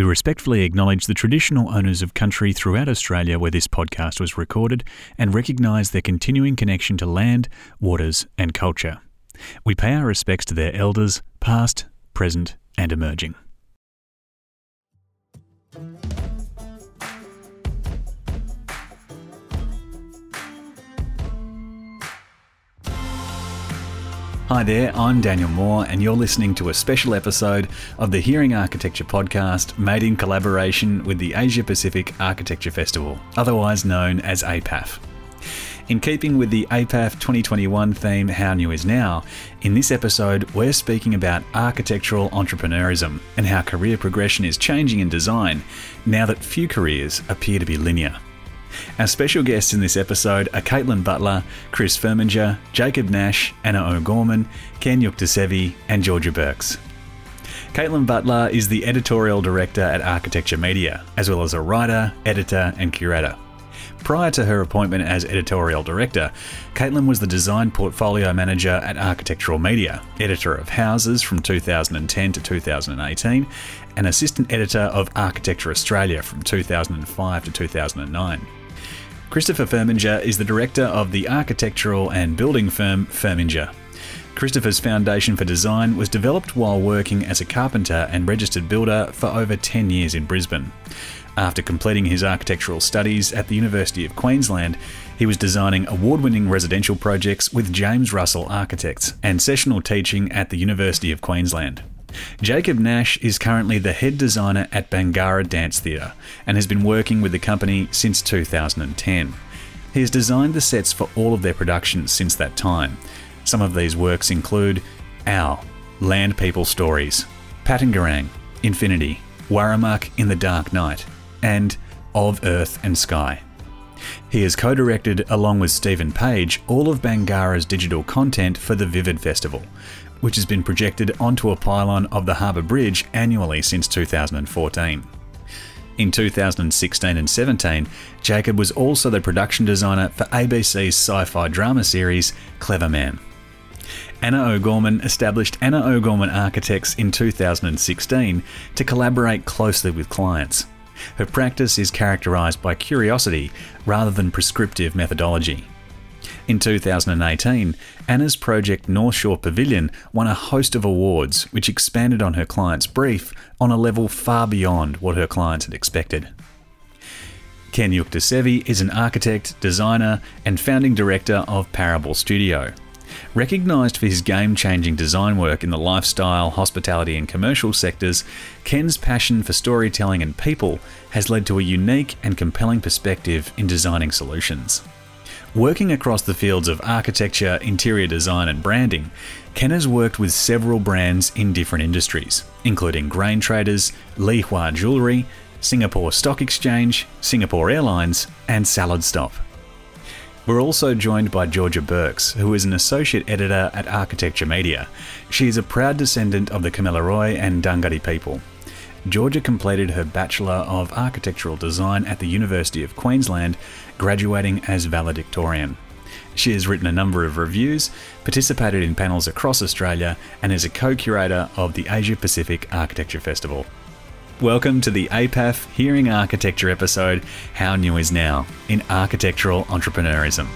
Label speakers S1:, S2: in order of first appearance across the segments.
S1: We respectfully acknowledge the traditional owners of country throughout Australia where this podcast was recorded and recognise their continuing connection to land, waters, and culture. We pay our respects to their elders, past, present, and emerging. Hi there, I'm Daniel Moore, and you're listening to a special episode of the Hearing Architecture podcast made in collaboration with the Asia Pacific Architecture Festival, otherwise known as APAF. In keeping with the APAF 2021 theme, How New Is Now, in this episode, we're speaking about architectural entrepreneurism and how career progression is changing in design now that few careers appear to be linear. Our special guests in this episode are Caitlin Butler, Chris Firminger, Jacob Nash, Anna O'Gorman, Ken Yuktasevi, and Georgia Burks. Caitlin Butler is the editorial director at Architecture Media, as well as a writer, editor, and curator. Prior to her appointment as editorial director, Caitlin was the design portfolio manager at Architectural Media, editor of Houses from 2010 to 2018, and assistant editor of Architecture Australia from 2005 to 2009. Christopher Firminger is the director of the architectural and building firm Firminger. Christopher's foundation for design was developed while working as a carpenter and registered builder for over 10 years in Brisbane. After completing his architectural studies at the University of Queensland, he was designing award winning residential projects with James Russell Architects and sessional teaching at the University of Queensland. Jacob Nash is currently the head designer at Bangarra Dance Theatre and has been working with the company since 2010. He has designed the sets for all of their productions since that time. Some of these works include Owl, Land People Stories, Patyegarang, Infinity, Warumuk in the Dark Night, and Of Earth and Sky. He has co directed, along with Stephen Page, all of Bangarra's digital content for the Vivid Festival, which has been projected onto a pylon of the Harbour Bridge annually since 2014. In 2016 and 17, Jacob was also the production designer for ABC's sci fi drama series Cleverman. Anna O'Gorman established Anna O'Gorman Architects in 2016 to collaborate closely with clients. Her practice is characterised by curiosity rather than prescriptive methodology. In 2018, Anna's project North Shore Pavilion won a host of awards, which expanded on her client's brief on a level far beyond what her clients had expected. Ken Yuktasevi is an architect, designer, and founding director of Parable Studio. Recognised for his game changing design work in the lifestyle, hospitality, and commercial sectors, Ken's passion for storytelling and people has led to a unique and compelling perspective in designing solutions. Working across the fields of architecture, interior design, and branding, Ken has worked with several brands in different industries, including grain traders, Lee Hwa Jewellery, Singapore Stock Exchange, Singapore Airlines, and Salad Stop. We're also joined by Georgia Burks, who is an associate editor at Architecture Media. She is a proud descendant of the Kamilaroi and Dunghutti people. Georgia completed her Bachelor of Architectural Design at the University of Queensland, graduating as valedictorian. She has written a number of reviews, participated in panels across Australia, and is a co curator of the Asia Pacific Architecture Festival. Welcome to the APAF Hearing Architecture episode How New Is Now in Architectural Entrepreneurism.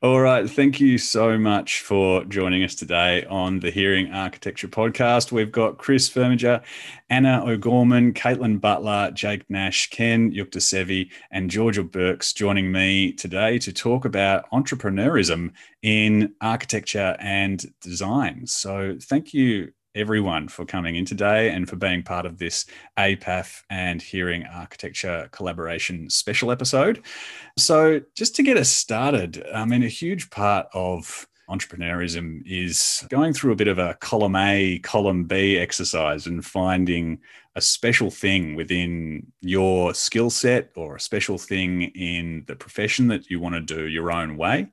S1: All right. Thank you so much for joining us today on the Hearing Architecture podcast. We've got Chris Firminger, Anna O'Gorman, Caitlin Butler, Jake Nash, Ken Yuktasevi, and Georgia Burks joining me today to talk about entrepreneurism in architecture and design. So thank you everyone for coming in today and for being part of this APAF and Hearing Architecture collaboration special episode. So, just to get us started, I mean, a huge part of entrepreneurism is going through a bit of a column A, column B exercise and finding a special thing within your skill set or a special thing in the profession that you want to do your own way.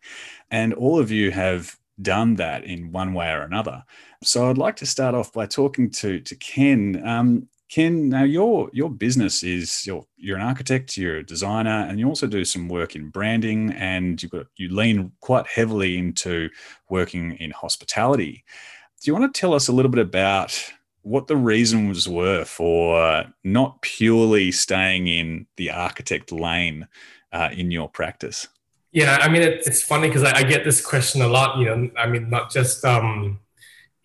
S1: And all of you have done that in one way or another. So I'd like to start off by talking to to Ken. Um, Ken, now your your business is you're you're an architect, you're a designer, and you also do some work in branding, and you've got you lean quite heavily into working in hospitality.
S2: Do you want to tell us a little bit about what the reasons were for not purely staying in the architect lane uh, in your practice?
S3: Yeah, I mean, it, it's funny because I, I, get this question a lot. You know, I mean, not just um,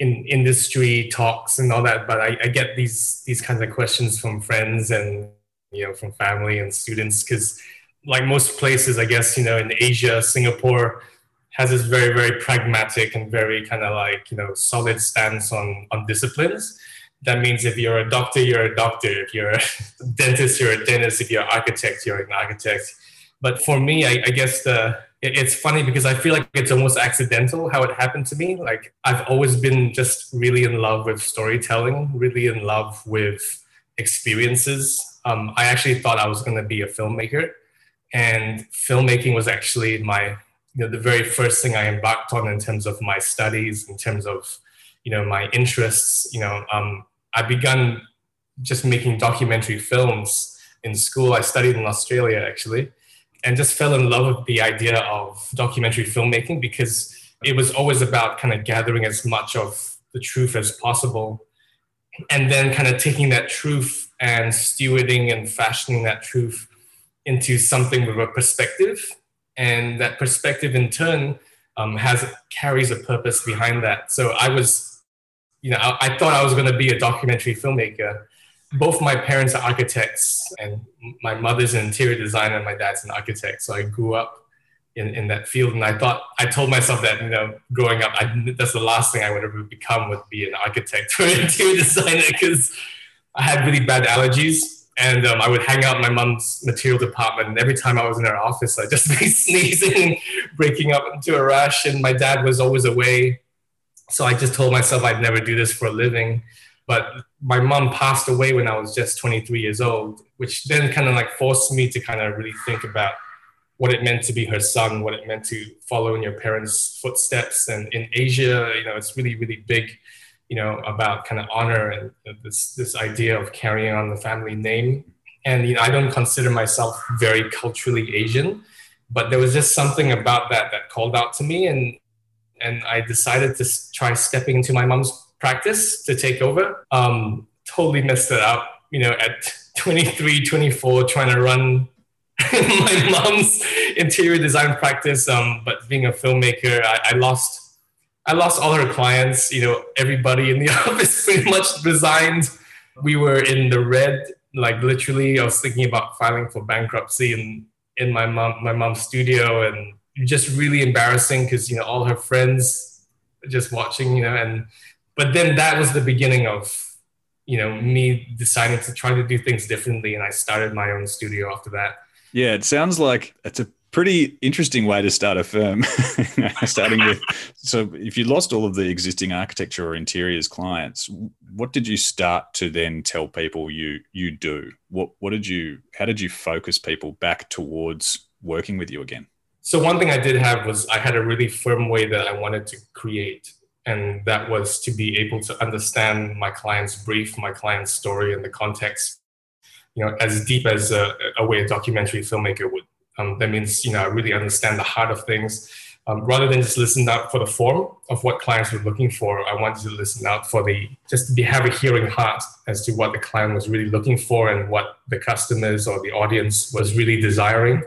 S3: in industry talks and all that, but I, I get these these kinds of questions from friends and you know from family and students because, like most places, I guess you know in Asia, Singapore has this very very pragmatic and very kind of like you know solid stance on on disciplines. That means if you're a doctor you're a doctor. If you're a dentist you're a dentist. If you're an architect you're an architect but for me i, I guess the it, it's funny because i feel like it's almost accidental how it happened to me like i've always been just really in love with storytelling really in love with experiences um, i actually thought i was going to be a filmmaker and filmmaking was actually my you know, the very first thing I embarked on in terms of my studies, in terms of, you know, my interests. You know, um, I begun just making documentary films in school. I studied in Australia actually, and just fell in love with the idea of documentary filmmaking because it was always about kind of gathering as much of the truth as possible, and then kind of taking that truth and stewarding and fashioning that truth into something with a perspective and that perspective in turn um, has carries a purpose behind that. So I was, you know, I, I thought I was going to be a documentary filmmaker. Both my parents are architects, and my mother's an interior designer, and my dad's an architect. So I grew up in, in that field, and I thought I told myself that you know, growing up, I, that's the last thing I would ever become would be an architect or an interior designer because I had really bad allergies and um, I would hang out in my mom's material department. And every time I was in her office, I'd just be sneezing, breaking up into a rash. And my dad was always away. So I just told myself I'd never do this for a living. But my mom passed away when I was just 23 years old, which then kind of like forced me to kind of really think about what it meant to be her son, what it meant to follow in your parents' footsteps. And in Asia, you know, it's really, really big you know, about kind of honor and this this idea of carrying on the family name. And you know, I don't consider myself very culturally Asian, but there was just something about that that called out to me, and and I decided to try stepping into my mom's practice to take over. Um, totally messed it up, you know, at 23, 24, trying to run my mom's interior design practice. Um, but being a filmmaker, I, I lost I lost all her clients. You know, everybody in the office pretty much resigned. We were in the red, like literally. I was thinking about filing for bankruptcy in in my mom my mom's studio, and just really embarrassing because you know all her friends just watching. You know, and but then that was the beginning of you know me deciding to try to do things differently, and I started my own studio after that.
S2: Yeah, it sounds like it's a pretty interesting way to start a firm. Starting with, so if you lost all of the existing architecture or interiors clients, what did you start to then tell people you you do? What what did you? How did you focus people back towards working with you again?
S3: So one thing I did have was I had a really firm way that I wanted to create. And that was to be able to understand my client's brief, my client's story, and the context, you know, as deep as a, a way a documentary filmmaker would um, that means you know I really understand the heart of things. Um, rather than just listen out for the form of what clients were looking for, I wanted to listen out for the just to be have a hearing heart as to what the client was really looking for and what the customers or the audience was really desiring.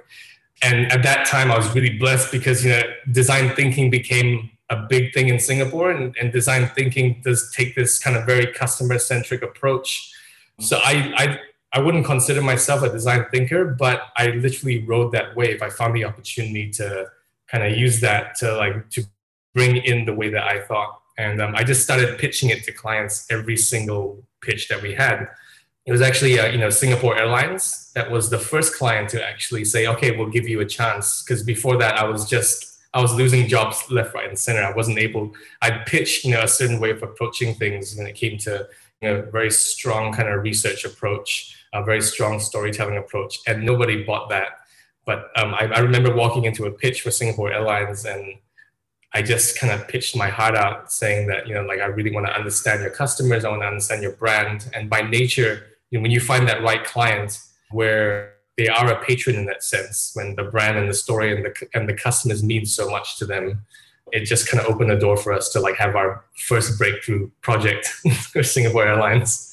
S3: And at that time, I was really blessed because you know design thinking became a big thing in Singapore, and, and design thinking does take this kind of very customer centric approach. So I, I I wouldn't consider myself a design thinker, but I literally rode that wave. I found the opportunity to kind of use that to like to bring in the way that I thought, and um, I just started pitching it to clients every single pitch that we had. It was actually uh, you know Singapore Airlines that was the first client to actually say, okay, we'll give you a chance. Because before that, I was just I was losing jobs left, right, and center. I wasn't able. I pitched, you know a certain way of approaching things when it came to you know very strong kind of research approach a very strong storytelling approach, and nobody bought that. But um, I, I, remember walking into a pitch for Singapore Airlines, and I just kind of pitched my heart out, saying that you know, like I really want to understand your customers, I want to understand your brand, and by nature, you know, when you find that right client where they are a patron in that sense, when the brand and the story and the and the customers mean so much to them, it just kind of opened the door for us to like have our first breakthrough project with Singapore Airlines.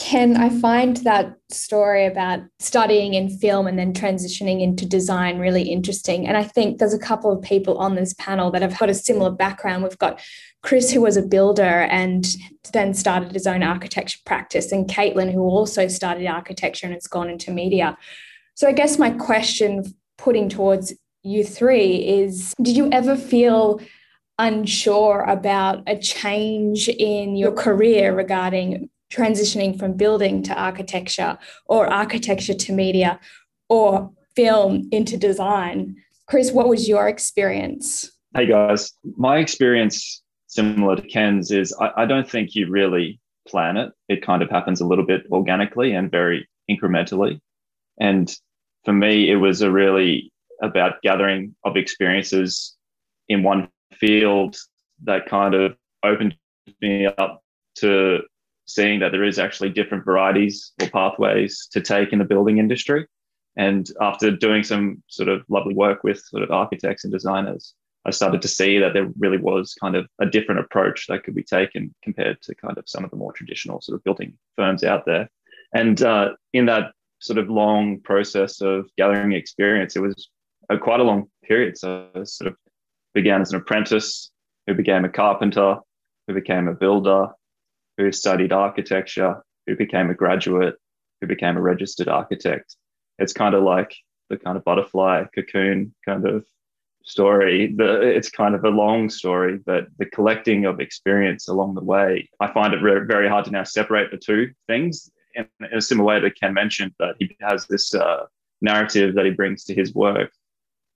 S4: Ken, I find that story about studying in film and then transitioning into design really interesting. And I think there's a couple of people on this panel that have got a similar background. We've got Chris, who was a builder and then started his own architecture practice, and Caitlin, who also started architecture and has gone into media. So I guess my question putting towards you three is Did you ever feel unsure about a change in your career regarding transitioning from building to architecture or architecture to media or film into design. Chris, what was your experience?
S5: Hey guys, my experience similar to Ken's is I, I don't think you really plan it. It kind of happens a little bit organically and very incrementally. And for me, it was a really about gathering of experiences in one field that kind of opened me up to seeing that there is actually different varieties or pathways to take in the building industry. And after doing some sort of lovely work with sort of architects and designers, I started to see that there really was kind of a different approach that could be taken compared to kind of some of the more traditional sort of building firms out there. And uh, in that sort of long process of gathering experience, it was a, quite a long period. So I sort of began as an apprentice, who became a carpenter, who became a builder, who studied architecture, who became a graduate, who became a registered architect. It's kind of like the kind of butterfly cocoon kind of story. The, it's kind of a long story, but the collecting of experience along the way, I find it re- very hard to now separate the two things. In, a similar way that Ken mentioned, that he has this uh, narrative that he brings to his work.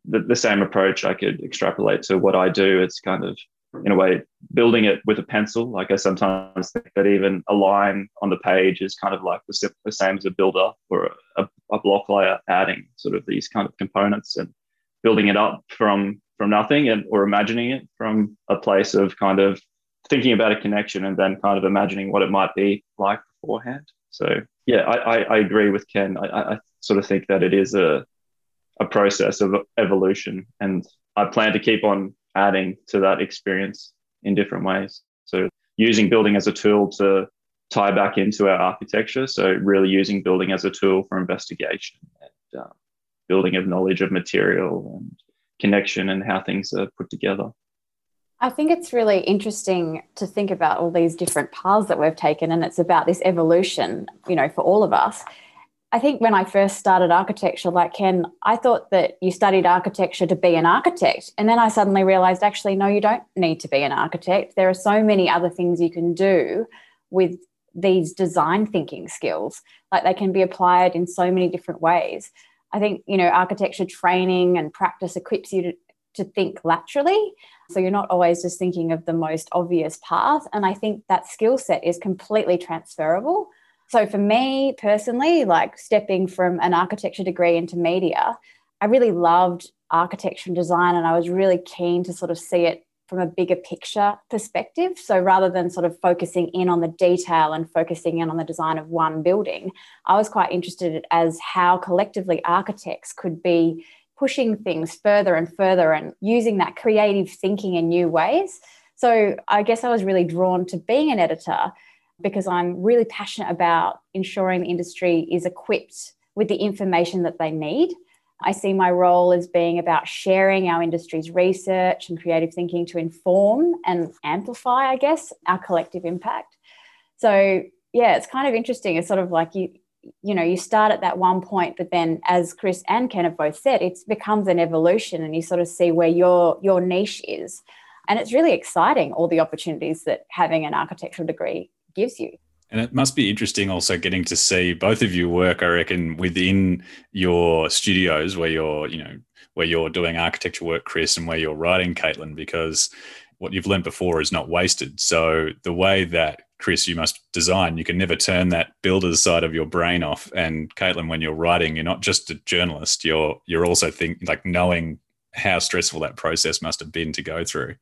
S5: The, the same approach I could extrapolate to what I do. It's kind of in a way building it with a pencil like i sometimes think that even a line on the page is kind of like the, the same as a builder or a, a, block layer adding sort of these kind of components and building it up from from nothing and or imagining it from a place of kind of thinking about a connection and then kind of imagining what it might be like beforehand so yeah i i, I agree with ken I, I sort of think that it is a a process of evolution and i plan to keep on adding to that experience in different ways. So using building as a tool to tie back into our architecture. So really using building as a tool for investigation and uh, building of knowledge of material and connection and how things are put together.
S6: I think it's really interesting to think about all these different paths that we've taken, and it's about this evolution, you know, for all of us. I think when I first started architecture, like Ken, I thought that you studied architecture to be an architect. And then I suddenly realized actually, no, you don't need to be an architect. There are so many other things you can do with these design thinking skills. Like they can be applied in so many different ways. I think, you know, architecture training and practice equips you to, to think laterally. So you're not always just thinking of the most obvious path. And I think that skill set is completely transferable so for me personally, like stepping from an architecture degree into media, I really loved architecture and design and I was really keen to sort of see it from a bigger picture perspective. So rather than sort of focusing in on the detail and focusing in on the design of one building, I was quite interested as how collectively architects could be pushing things further and further and using that creative thinking in new ways. So I guess I was really drawn to being an editor because I'm really passionate about ensuring the industry is equipped with the information that they need. I see my role as being about sharing our industry's research and creative thinking to inform and amplify, I guess, our collective impact. So, yeah, it's kind of interesting. It's sort of like you, you know, you start at that one point, but then, as Chris and Ken have both said, it becomes an evolution, and you sort of see where your your niche is, and it's really exciting all the opportunities that having an architectural degree gives you.
S2: And it must be interesting also getting to see both of you work, I reckon, within your studios where you're, you know, where you're doing architecture work, Chris, and where you're writing, Caitlin, because what you've learned before is not wasted. So the way that Chris, you must design. You can never turn that builder's side of your brain off. And Caitlin, when you're writing, you're not just a journalist. You're you're also think like knowing how stressful that process must have been to go through.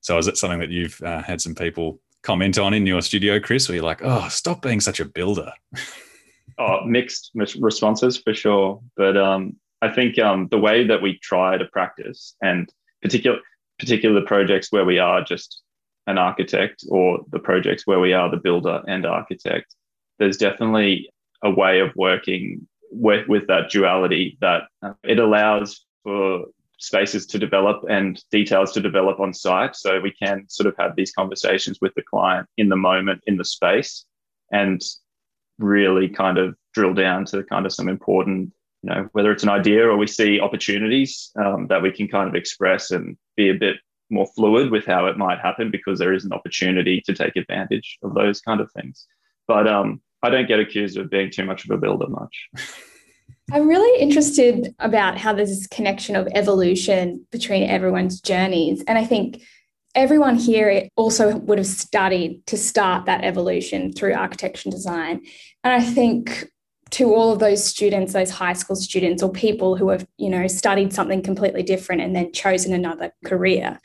S2: So is it something that you've uh, had some people comment on in your studio, Chris, where you're like, oh, stop being such a builder?
S5: oh, mixed responses for sure. But um, I think um, the way that we try to practice and particular, particular projects where we are just an architect or the projects where we are the builder and architect, there's definitely a way of working with, with that duality that uh, it allows for spaces to develop and details to develop on site. So we can sort of have these conversations with the client in the moment, in the space, and really kind of drill down to kind of some important, you know, whether it's an idea or we see opportunities um, that we can kind of express and be a bit more fluid with how it might happen because there is an opportunity to take advantage of those kind of things. But um, I don't get accused of being too much of a builder much.
S4: I'm really interested about how there's this connection of evolution between everyone's journeys. And I think everyone here also would have studied to start that evolution through architecture and design. And I think to all of those students, those high school students or people who have, you know, studied something completely different and then chosen another career.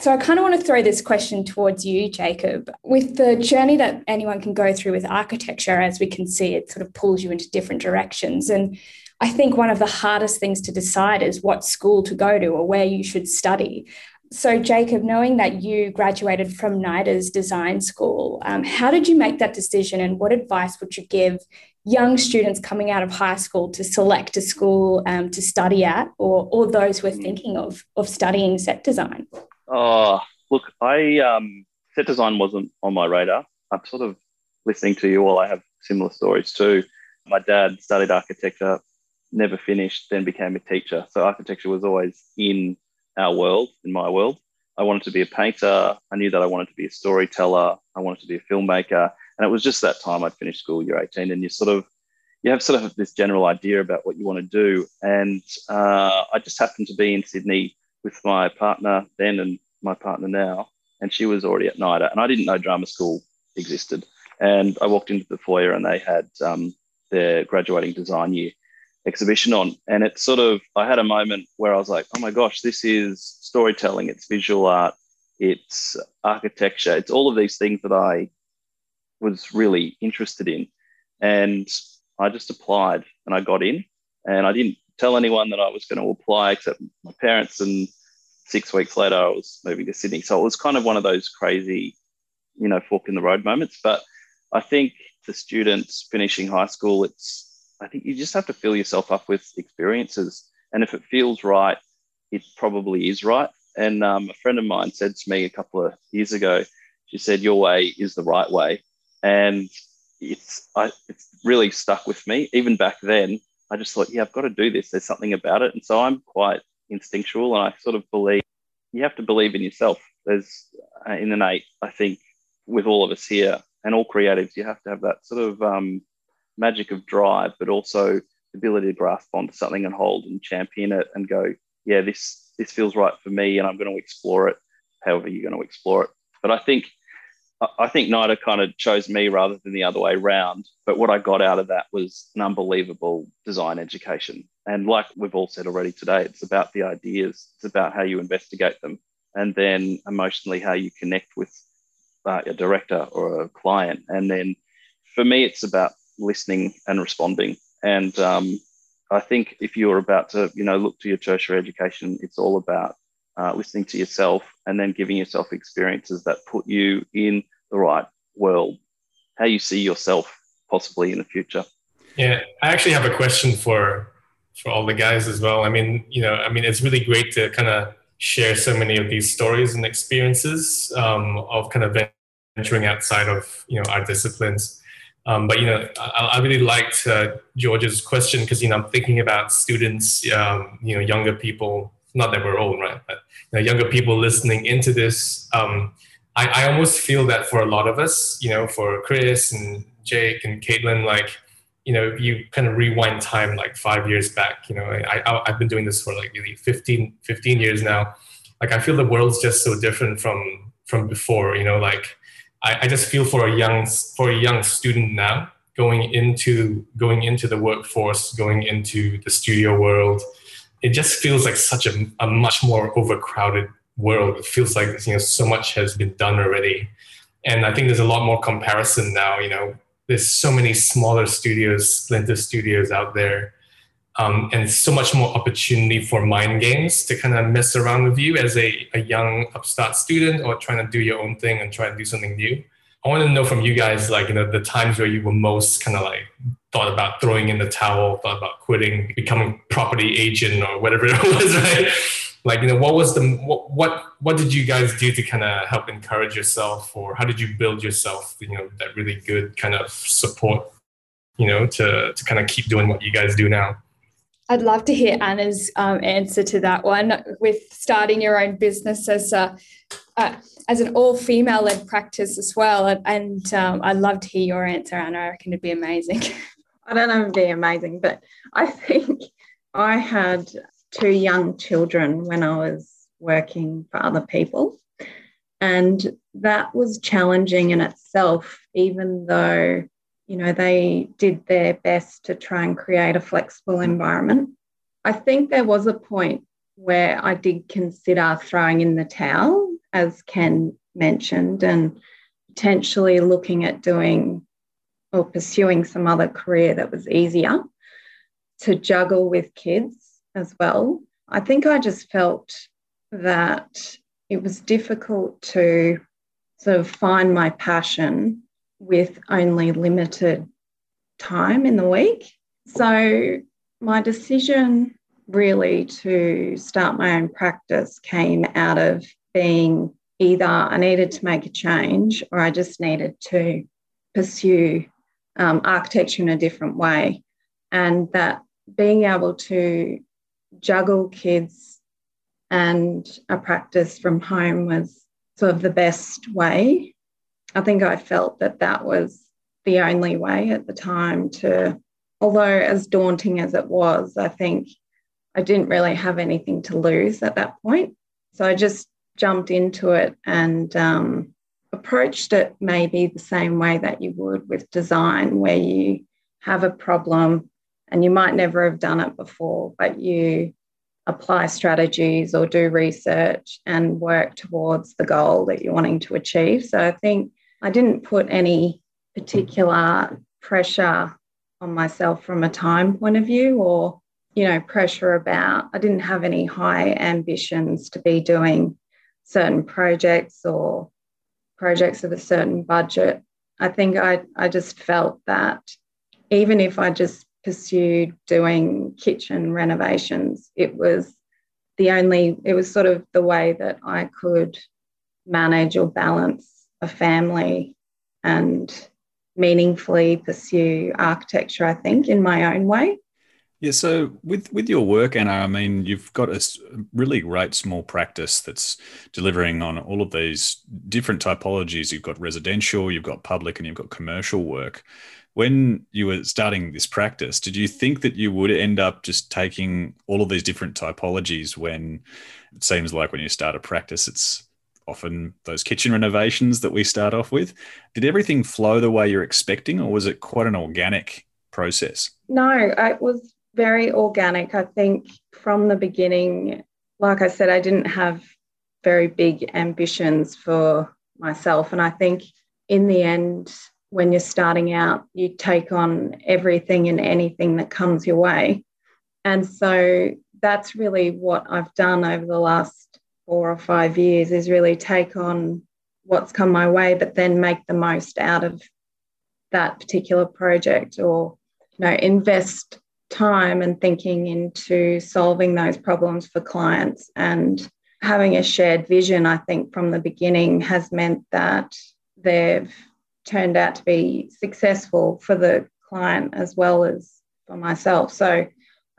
S4: So I kind of want to throw this question towards you, Jacob. With the journey that anyone can go through with architecture, as we can see, it sort of pulls you into different directions. And I think one of the hardest things to decide is what school to go to or where you should study. So, Jacob, knowing that you graduated from NIDA's design school, um, how did you make that decision and what advice would you give young students coming out of high school to select a school um, to study at or, or those who are thinking of, of studying set design?
S7: Oh, look, I um, set design wasn't on my radar. I'm sort of listening to you all. I have similar stories too. My dad studied architecture, never finished, then became a teacher. So architecture was always in our world, in my world. I wanted to be a painter. I knew that I wanted to be a storyteller. I wanted to be a filmmaker. And it was just that time I'd finished school, year 18, and you sort of, you have sort of this general idea about what you want to do. And uh, I just happened to be in Sydney with my partner then and my partner now, and she was already at NIDA. And I didn't know drama school existed. And I walked into the foyer and they had um, their graduating design year exhibition on. And it sort of, I had a moment where I was like, oh my gosh, this is storytelling, it's visual art, it's architecture, it's all of these things that I was really interested in. And I just applied and I got in. And I didn't tell anyone that I was going to apply except my parents. And six weeks later, I was moving to Sydney. So it was kind of one of those crazy, you know, fork in the road moments. But I think to students finishing high school, it's I think you just have to fill yourself up with experiences. And if it feels right, it probably is right. And um, a friend of mine said to me a couple of years ago, she said, Your way is the right way. And it's, I, it's really stuck with me. Even back then, I just thought, Yeah, I've got to do this. There's something about it. And so I'm quite instinctual. And I sort of believe you have to believe in yourself. There's uh, in I think, with all of us here and all creatives, you have to have that sort of um, magic of drive, but also the ability to grasp onto something and hold and champion it and go, yeah, this this feels right for me, and I'm going to explore it. However, you're going to explore it. But I think I think NIDA kind of chose me rather than the other way around. But what I got out of that was an unbelievable design education. And like we've all said already today, it's about the ideas, it's about how you investigate them, and then emotionally how you connect with uh, a director or a client. And then for me, it's about listening and responding. And um, I think if you're about to, you know, look to your tertiary education, it's all about uh, listening to yourself and then giving yourself experiences that put you in the right world, how you see yourself possibly in the future.
S3: Yeah, I actually have a question for for all the guys as well. I mean, you know, I mean, it's really great to kind of share so many of these stories and experiences um, of kind of venturing outside of you know our disciplines. Um, but you know, I, I really liked uh, George's question because you know I'm thinking about students, um, you know, younger people. Not that we're old, right? But you know, younger people listening into this. Um, I, I almost feel that for a lot of us, you know, for Chris and Jake and Caitlin, like you know, you kind of rewind time like five years back. You know, I, I I've been doing this for like really 15, 15 years now. Like I feel the world's just so different from from before. You know, like I, I just feel for a young for a young student now going into going into the workforce, going into the studio world, it just feels like such a, a much more overcrowded world. It feels like you know so much has been done already, and I think there's a lot more comparison now. You know, there's so many smaller studios, splinter studios out there. um, and so much more opportunity for mind games to kind of mess around with you as a, a young upstart student or trying to do your own thing and try to do something new. I want to know from you guys, like, you know, the times where you were most kind of like thought about throwing in the towel, thought about quitting, becoming property agent or whatever it was, right? Like, you know, what was the, what, what, what did you guys do to kind of help encourage yourself or how did you build yourself, you know, that really good kind of support, you know, to, to kind of keep doing what you guys do now?
S4: I'd love to hear Anna's um, answer to that one with starting your own business as a, uh, as an all female led practice as well. And um, I'd love to hear your answer, Anna. I reckon it'd be amazing.
S8: I don't know if be amazing, but I think I had two young children when I was working for other people. And that was challenging in itself, even though you know, they did their best to try and create a flexible environment. I think there was a point where I did consider throwing in the towel, as Ken mentioned, and potentially looking at doing or pursuing some other career that was easier to juggle with kids as well. I think I just felt that it was difficult to sort of find my passion with only limited time in the week. So, my decision really to start my own practice came out of being either I needed to make a change or I just needed to pursue um, architecture in a different way. And that being able to juggle kids and a practice from home was sort of the best way I think I felt that that was the only way at the time to, although as daunting as it was, I think I didn't really have anything to lose at that point. So I just jumped into it and um, approached it maybe the same way that you would with design, where you have a problem and you might never have done it before, but you apply strategies or do research and work towards the goal that you're wanting to achieve. So I think I didn't put any particular pressure on myself from a time point of view or you know pressure about i didn't have any high ambitions to be doing certain projects or projects of a certain budget i think i, I just felt that even if i just pursued doing kitchen renovations it was the only it was sort of the way that i could manage or balance a family and meaningfully pursue architecture, I think, in my own way.
S2: Yeah, so with with your work, Anna, I mean, you've got a really great small practice that's delivering on all of these different typologies. You've got residential, you've got public, and you've got commercial work. When you were starting this practice, did you think that you would end up just taking all of these different typologies when it seems like when you start a practice, it's often those kitchen renovations that we start off with. Did everything flow the way you're expecting, or was it quite an organic process?
S8: No, it was very organic. I think from the beginning, like I said, I didn't have very big ambitions for myself. And I think in the end, when you're starting out, you take on everything and anything that comes your way. And so that's really what I've done over the last four or five years is really take on what's come my way, but then make the most out of that particular project or you know invest time and thinking into solving those problems for clients and having a shared vision i think from the beginning has meant that they've turned out to be successful for the client as well as for myself so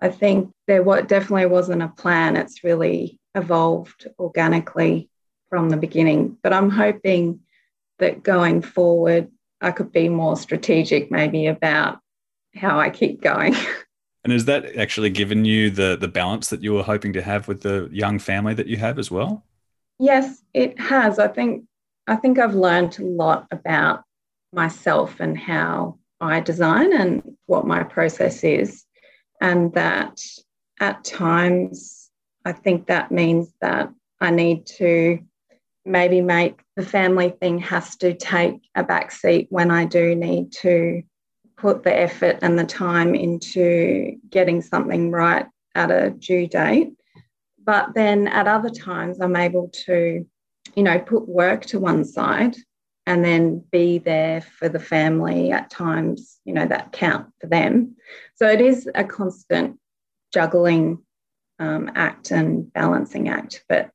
S8: i think there what definitely wasn't a plan it's really evolved organically from the beginning. But I'm hoping that going forward, I could be more strategic maybe about how I keep going.
S2: And has that actually given you the the balance that you were hoping to have with the young family that you have as well?
S8: Yes, it has. I think I think I've learned a lot about myself and how I design and what my process is. And that at times I think that means that I need to maybe make the family thing has to take a back seat when I do need to put the effort and the time into getting something right at a due date. But then at other times, I'm able to, you know, put work to one side and then be there for the family at times, you know, that count for them. So it is a constant juggling um, act and balancing act. But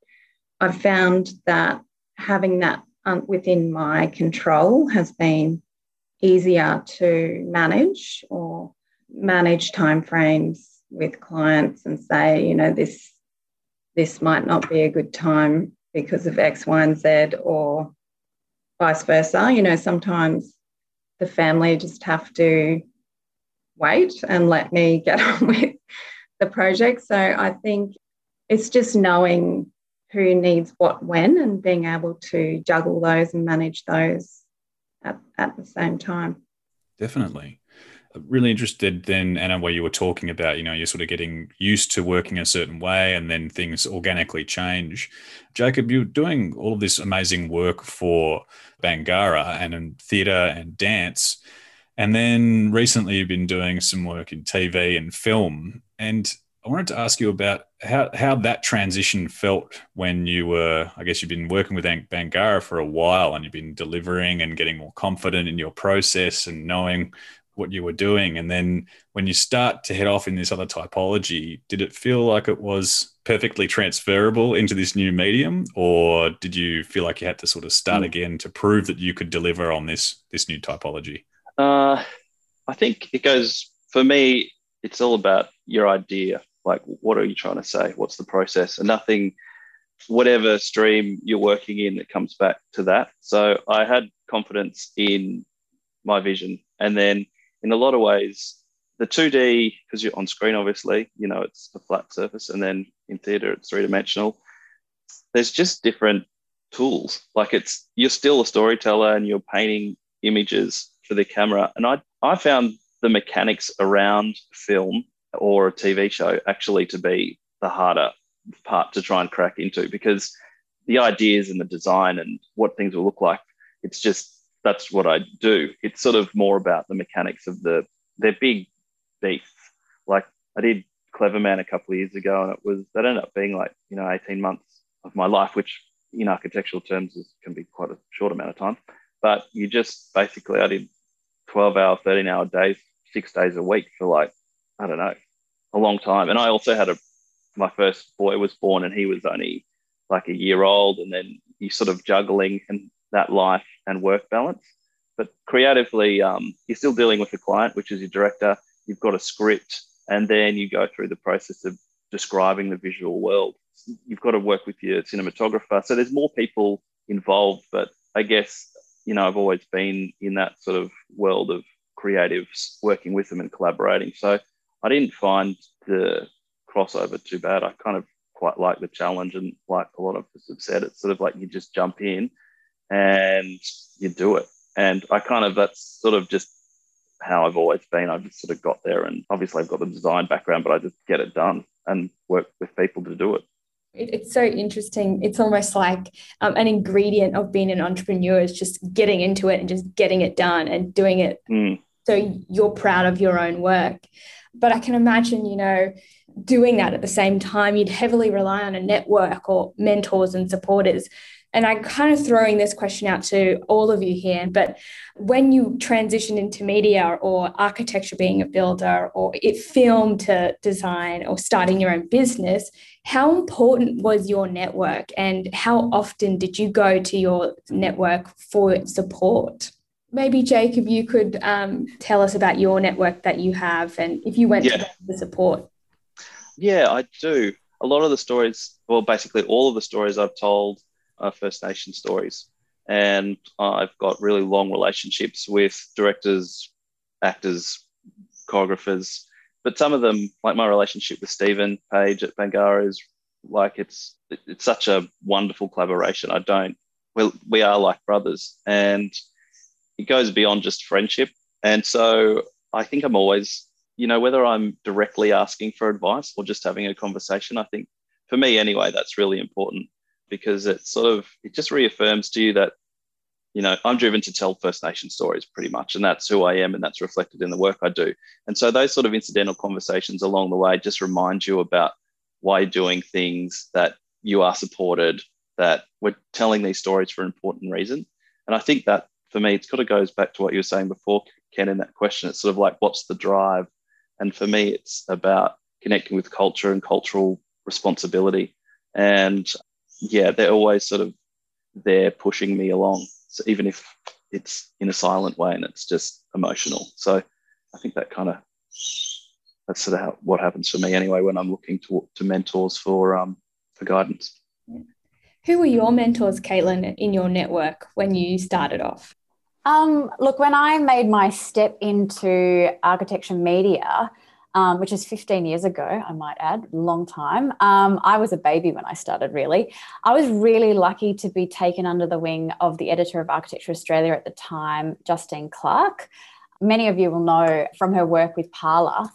S8: I've found that having that within my control has been easier to manage or manage timeframes with clients and say, you know, this this might not be a good time because of X, Y, and Z, or vice versa. You know, sometimes the family just have to wait and let me get on with the project. So I think it's just knowing who needs what when and being able to juggle those and manage those at, at the same time.
S2: Definitely. Uh, really interested then, Anna, where you were talking about, you know, you're sort of getting used to working a certain way and then things organically change. Jacob, you're doing all of this amazing work for Bangarra and in theatre and dance. And then recently you've been doing some work in TV and film. And I wanted to ask you about how, how that transition felt when you were, I guess you've been working with Bangarra for a while and you've been delivering and getting more confident in your process and knowing what you were doing. And then when you start to head off in this other typology, did it feel like it was perfectly transferable into this new medium? Or did you feel like you had to sort of start mm. again to prove that you could deliver on this, this new typology?
S7: Uh, I think it goes, for me, it's all about your idea like what are you trying to say? What's the process? And nothing whatever stream you're working in it comes back to that. So i had confidence in my vision. And then in a lot of ways the 2d because you're on screen obviously you know it's a flat surface. And then in theater it's three dimensional there's just different tools. Like it's you're still a storyteller and you're painting images for the camera. And i i found the mechanics around film or a TV show actually to be the harder part to try and crack into because the ideas and the design and what things will look like, it's just that's what I do. It's sort of more about the mechanics of the they're big beasts. Like I did Cleverman a couple of years ago, and it was that ended up being like you know 18 months of my life, which in architectural terms is, can be quite a short amount of time. But you just basically I did 12 hour, 13 hour days, six days a week for like I don't know a long time. And I also had a my first boy was born and he was only like a year old, and then you sort of juggling and that life and work balance. But creatively, um, you're still dealing with the client, which is your director. You've got a script, and then you go through the process of describing the visual world. You've got to work with your cinematographer. So there's more people involved, but I guess you know I've always been in that sort of world of creatives, working with them and collaborating. So I didn't find the crossover too bad. I kind of quite like the challenge, and like a lot of us have said, it's sort of like you just jump in and you do it. And I kind of that's sort of just how I've always been. I've just sort of got there, and obviously I've got the design background, but I just get it done and work with people to do it.
S4: It's so interesting. It's almost like um, an ingredient of being an entrepreneur is just getting into it and just getting it done and doing it.
S7: Mm.
S4: So you're proud of your own work. But I can imagine, you know, doing that at the same time, you'd heavily rely on a network or mentors and supporters. And I'm kind of throwing this question out to all of you here. But when you transition into media or architecture, being a builder, or it film to design, or starting your own business, how important was your network and how often did you go to your network for support? Maybe Jacob, you could um, tell us about your network that you have, and if you went yeah. to the support.
S7: Yeah, I do. A lot of the stories, well, basically all of the stories I've told are First Nation stories, and I've got really long relationships with directors, actors, choreographers. But some of them, like my relationship with Stephen Page at Bangarra, is like it's it's such a wonderful collaboration. I don't well, we are like brothers, and it goes beyond just friendship. And so I think I'm always, you know, whether I'm directly asking for advice or just having a conversation, I think for me anyway, that's really important because it sort of it just reaffirms to you that you know, I'm driven to tell First Nation stories pretty much, and that's who I am, and that's reflected in the work I do. And so those sort of incidental conversations along the way just remind you about why you're doing things that you are supported, that we're telling these stories for an important reason. And I think that for me, it kind of goes back to what you were saying before, Ken, in that question. It's sort of like, what's the drive? And for me, it's about connecting with culture and cultural responsibility. And yeah, they're always sort of there pushing me along. So even if it's in a silent way and it's just emotional. So I think that kind of that's sort of how, what happens for me anyway when I'm looking to, to mentors for um, for guidance.
S4: Who were your mentors, Caitlin, in your network when you started off?
S6: Um, look, when I made my step into architecture media, um, which is 15 years ago, I might add, long time. Um, I was a baby when I started, really. I was really lucky to be taken under the wing of the editor of Architecture Australia at the time, Justine Clark. Many of you will know from her work with Parlour.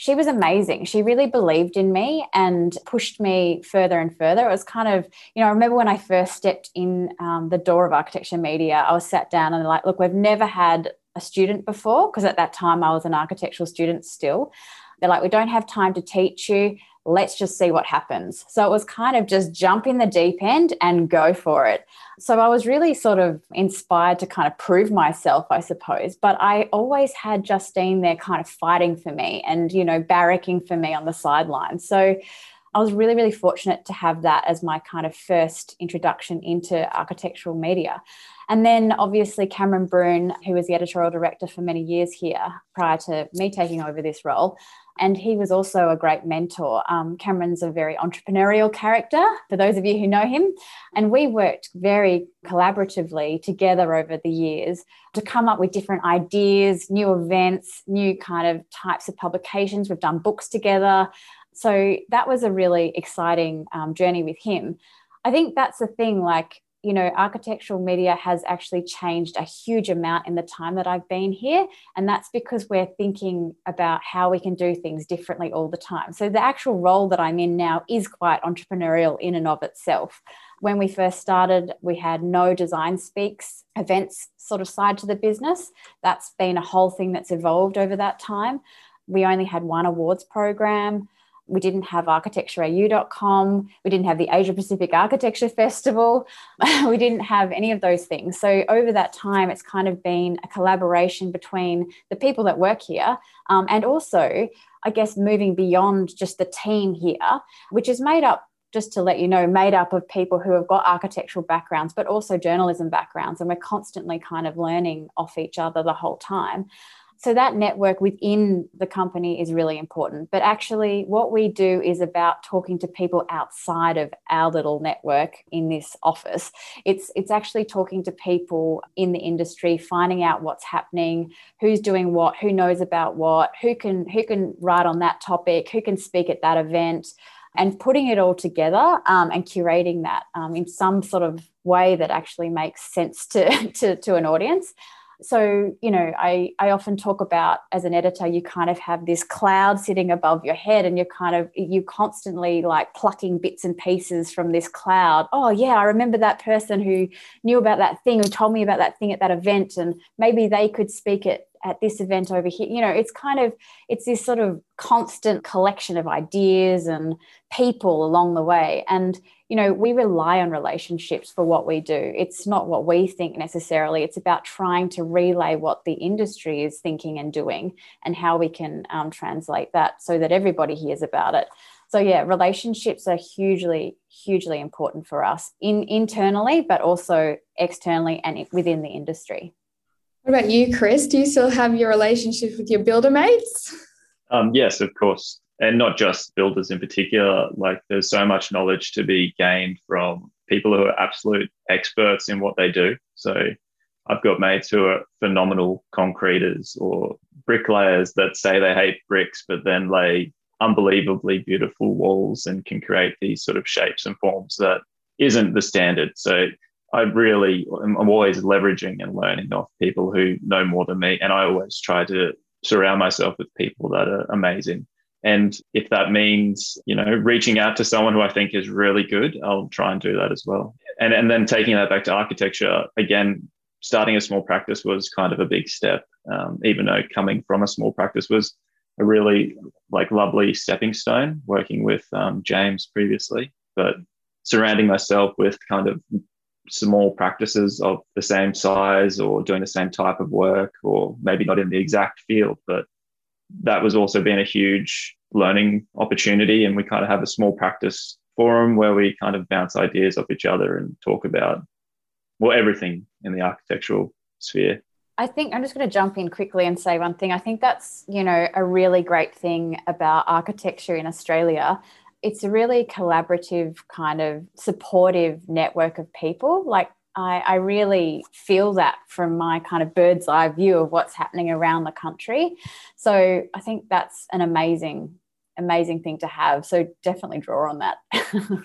S6: She was amazing. She really believed in me and pushed me further and further. It was kind of, you know, I remember when I first stepped in um, the door of architecture media, I was sat down and like, look, we've never had a student before because at that time I was an architectural student still. They're like, we don't have time to teach you. Let's just see what happens. So it was kind of just jump in the deep end and go for it. So I was really sort of inspired to kind of prove myself, I suppose. But I always had Justine there kind of fighting for me and, you know, barracking for me on the sidelines. So I was really, really fortunate to have that as my kind of first introduction into architectural media. And then obviously Cameron Bruhn, who was the editorial director for many years here prior to me taking over this role. And he was also a great mentor. Um, Cameron's a very entrepreneurial character, for those of you who know him. And we worked very collaboratively together over the years to come up with different ideas, new events, new kind of types of publications. We've done books together. So that was a really exciting um, journey with him. I think that's the thing, like, you know, architectural media has actually changed a huge amount in the time that I've been here. And that's because we're thinking about how we can do things differently all the time. So the actual role that I'm in now is quite entrepreneurial in and of itself. When we first started, we had no design speaks events sort of side to the business. That's been a whole thing that's evolved over that time. We only had one awards program we didn't have architectureau.com. We didn't have the Asia Pacific Architecture Festival. we didn't have any of those things. So, over that time, it's kind of been a collaboration between the people that work here um, and also, I guess, moving beyond just the team here, which is made up just to let you know, made up of people who have got architectural backgrounds, but also journalism backgrounds. And we're constantly kind of learning off each other the whole time so that network within the company is really important. But actually what we do is about talking to people outside of our little network in this office. It's it's actually talking to people in the industry finding out what's happening who's doing what who knows about what who can who can write on that topic who can speak at that event and putting it all together um, and curating that um, in some sort of way that actually makes sense to, to, to an audience so you know I, I often talk about as an editor you kind of have this cloud sitting above your head and you're kind of you constantly like plucking bits and pieces from this cloud. Oh yeah i remember that person who knew about that thing who told me about that thing at that event and maybe they could speak at at this event over here. You know it's kind of it's this sort of constant collection of ideas and people along the way. And you know we rely on relationships for what we do. It's not what we think necessarily. It's about trying to relay what the industry is thinking and doing and how we can um, translate that so that everybody hears about it. So yeah relationships are hugely hugely important for us in internally but also externally and within the industry
S4: what about you, Chris? Do you still have your relationship with your builder mates?
S5: Um, yes, of course. And not just builders in particular. Like there's so much knowledge to be gained from people who are absolute experts in what they do. So I've got mates who are phenomenal concreters or bricklayers that say they hate bricks, but then lay unbelievably beautiful walls and can create these sort of shapes and forms that isn't the standard. So I really, I'm always leveraging and learning off people who know more than me. And I always try to surround myself with people that are amazing. And if that means, you know, reaching out to someone who I think is really good, I'll try and do that as well. And, and then taking that back to architecture, again, starting a small practice was kind of a big step, um, even though coming from a small practice was a really like lovely stepping stone working with um, James previously. But surrounding myself with kind of small practices of the same size or doing the same type of work, or maybe not in the exact field, but that was also been a huge learning opportunity. And we kind of have a small practice forum where we kind of bounce ideas off each other and talk about well everything in the architectural sphere.
S6: I think I'm just going to jump in quickly and say one thing. I think that's, you know, a really great thing about architecture in Australia. It's a really collaborative, kind of supportive network of people. Like, I, I really feel that from my kind of bird's eye view of what's happening around the country. So I think that's an amazing, amazing thing to have. So definitely draw on that.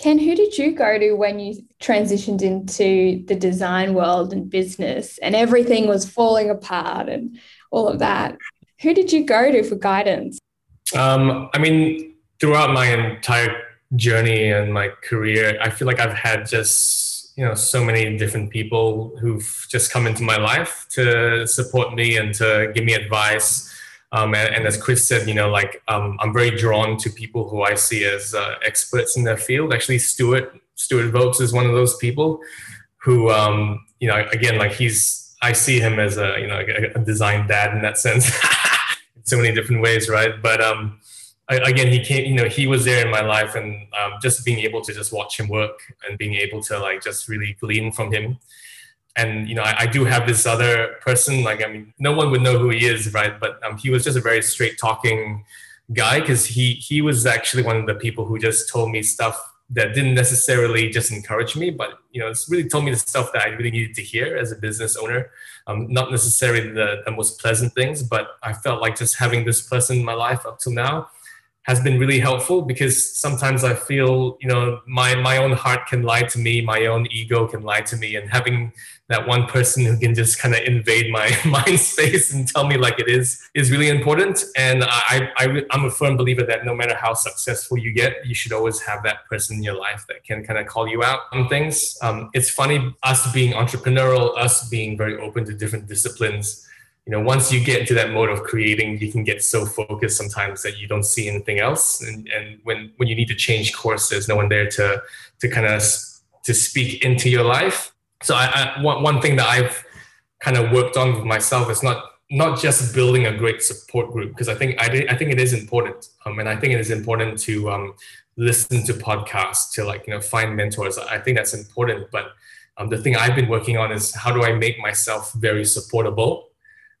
S4: Ken, who did you go to when you transitioned into the design world and business and everything was falling apart and all of that? Who did you go to for guidance?
S3: Um, I mean, throughout my entire journey and my career, I feel like I've had just you know so many different people who've just come into my life to support me and to give me advice um, and, and, as Chris said, you know, like um, I'm very drawn to people who I see as uh, experts in their field. Actually, Stuart Stuart Vokes is one of those people who, um, you know, again, like he's I see him as a you know a, design dad in that sense, in so many different ways, right? But um, again, he came, you know, he was there in my life, and um, just being able to just watch him work and being able to like just really glean from him. And you know I, I, do have this other person like i mean no one would know who he is right? But um, he was just a very straight talking guy because he he was actually one of the people who just told me stuff that didn't necessarily just encourage me but you know it's really told me the stuff that i really needed to hear as a business owner. Um, not necessarily the, the most pleasant things but i felt like just having this person in my life up till now has been really helpful because sometimes I feel, you know, my my own heart can lie to me, my own ego can lie to me, and having that one person who can just kind of invade my mind space and tell me like it is is really important. And I, I I'm a firm believer that no matter how successful you get, you should always have that person in your life that can kind of call you out on things. Um, it's funny us being entrepreneurial, us being very open to different disciplines you know once you get into that mode of creating you can get so focused sometimes that you don't see anything else. And, and when when you need to change course there's no one there to to kind of to speak into your life. So I, I one, one thing that i've kind of worked on with myself is not not just building a great support group because i think i, I think it is important um, and i think it is important to um, listen to podcasts to like you know find mentors. I think that's important but um, the thing i've been working on is how do i make myself very supportable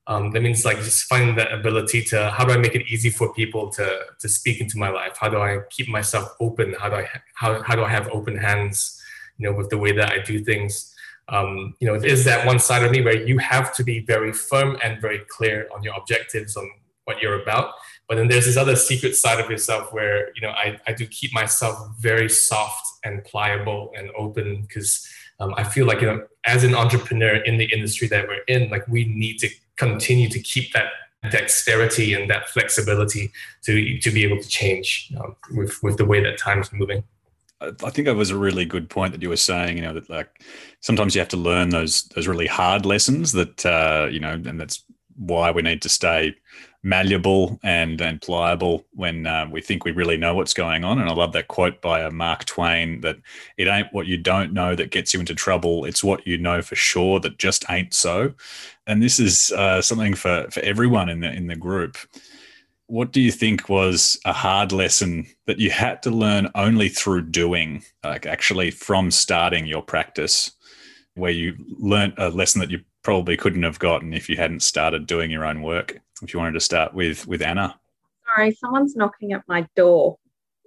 S3: um, that means like just finding that ability to how do I make it easy for people to to speak into my life? How do I keep myself open? How do I how, how do I have open hands? You know, with the way that I do things. Um, you know, is that one side of me where you have to be very firm and very clear on your objectives on what you're about. But then there's this other secret side of yourself where you know I, I do keep myself very soft and pliable and open because um, I feel like you know as an entrepreneur in the industry that we're in, like we need to continue to keep that dexterity and that flexibility to to be able to change with with the way that time's moving.
S2: I think that was a really good point that you were saying. You know that like sometimes you have to learn those those really hard lessons that uh, you know, and that's why we need to stay malleable and and pliable when uh, we think we really know what's going on. And I love that quote by uh, Mark Twain that it ain't what you don't know that gets you into trouble; it's what you know for sure that just ain't so. And this is uh, something for for everyone in the in the group. What do you think was a hard lesson that you had to learn only through doing, like actually from starting your practice, where you learned a lesson that you probably couldn't have gotten if you hadn't started doing your own work? if you wanted to start with with Anna.
S8: Sorry, someone's knocking at my door.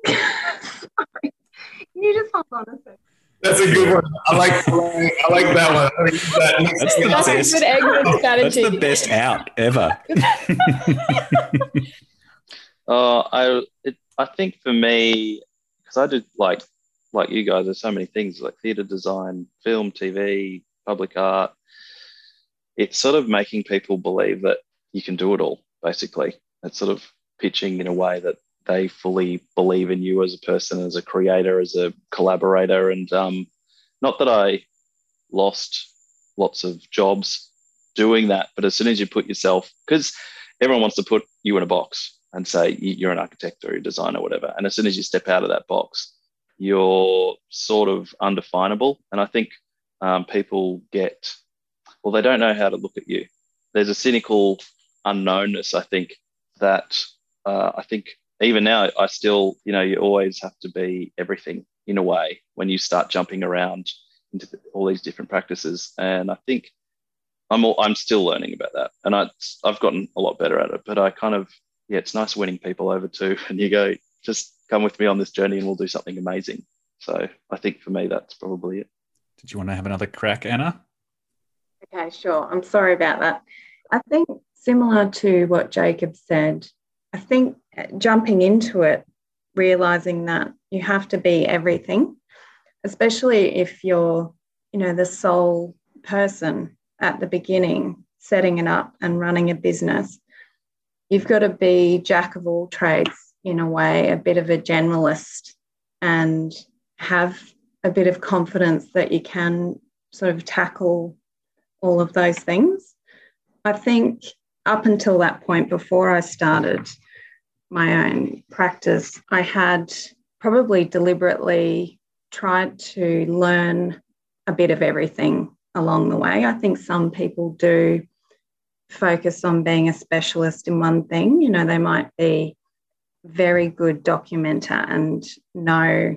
S8: Sorry. Can you just hold on a second?
S3: That's a good one. I like I like that one.
S2: That's the That's best. A good exit strategy. That's the best out ever.
S7: uh, I it, I think for me, because I did like like you guys, there's so many things like theatre design, film, TV, public art. It's sort of making people believe that you can do it all, basically. It's sort of pitching in a way that they fully believe in you as a person, as a creator, as a collaborator. And um, not that I lost lots of jobs doing that. But as soon as you put yourself, because everyone wants to put you in a box and say you're an architect or a designer or whatever. And as soon as you step out of that box, you're sort of undefinable. And I think um, people get, well, they don't know how to look at you. There's a cynical unknownness, I think, that uh, I think even now, I still, you know, you always have to be everything in a way when you start jumping around into all these different practices. And I think I'm all, I'm still learning about that, and I I've gotten a lot better at it. But I kind of yeah, it's nice winning people over too, and you go just come with me on this journey, and we'll do something amazing. So I think for me, that's probably it.
S2: Did you want to have another crack, Anna?
S8: Okay, sure. I'm sorry about that. I think similar to what Jacob said, I think uh, jumping into it, realizing that you have to be everything, especially if you're, you know, the sole person at the beginning, setting it up and running a business, you've got to be jack of all trades in a way, a bit of a generalist, and have a bit of confidence that you can sort of tackle all of those things. I think up until that point, before I started my own practice, I had probably deliberately tried to learn a bit of everything along the way. I think some people do focus on being a specialist in one thing. You know, they might be very good documenter and know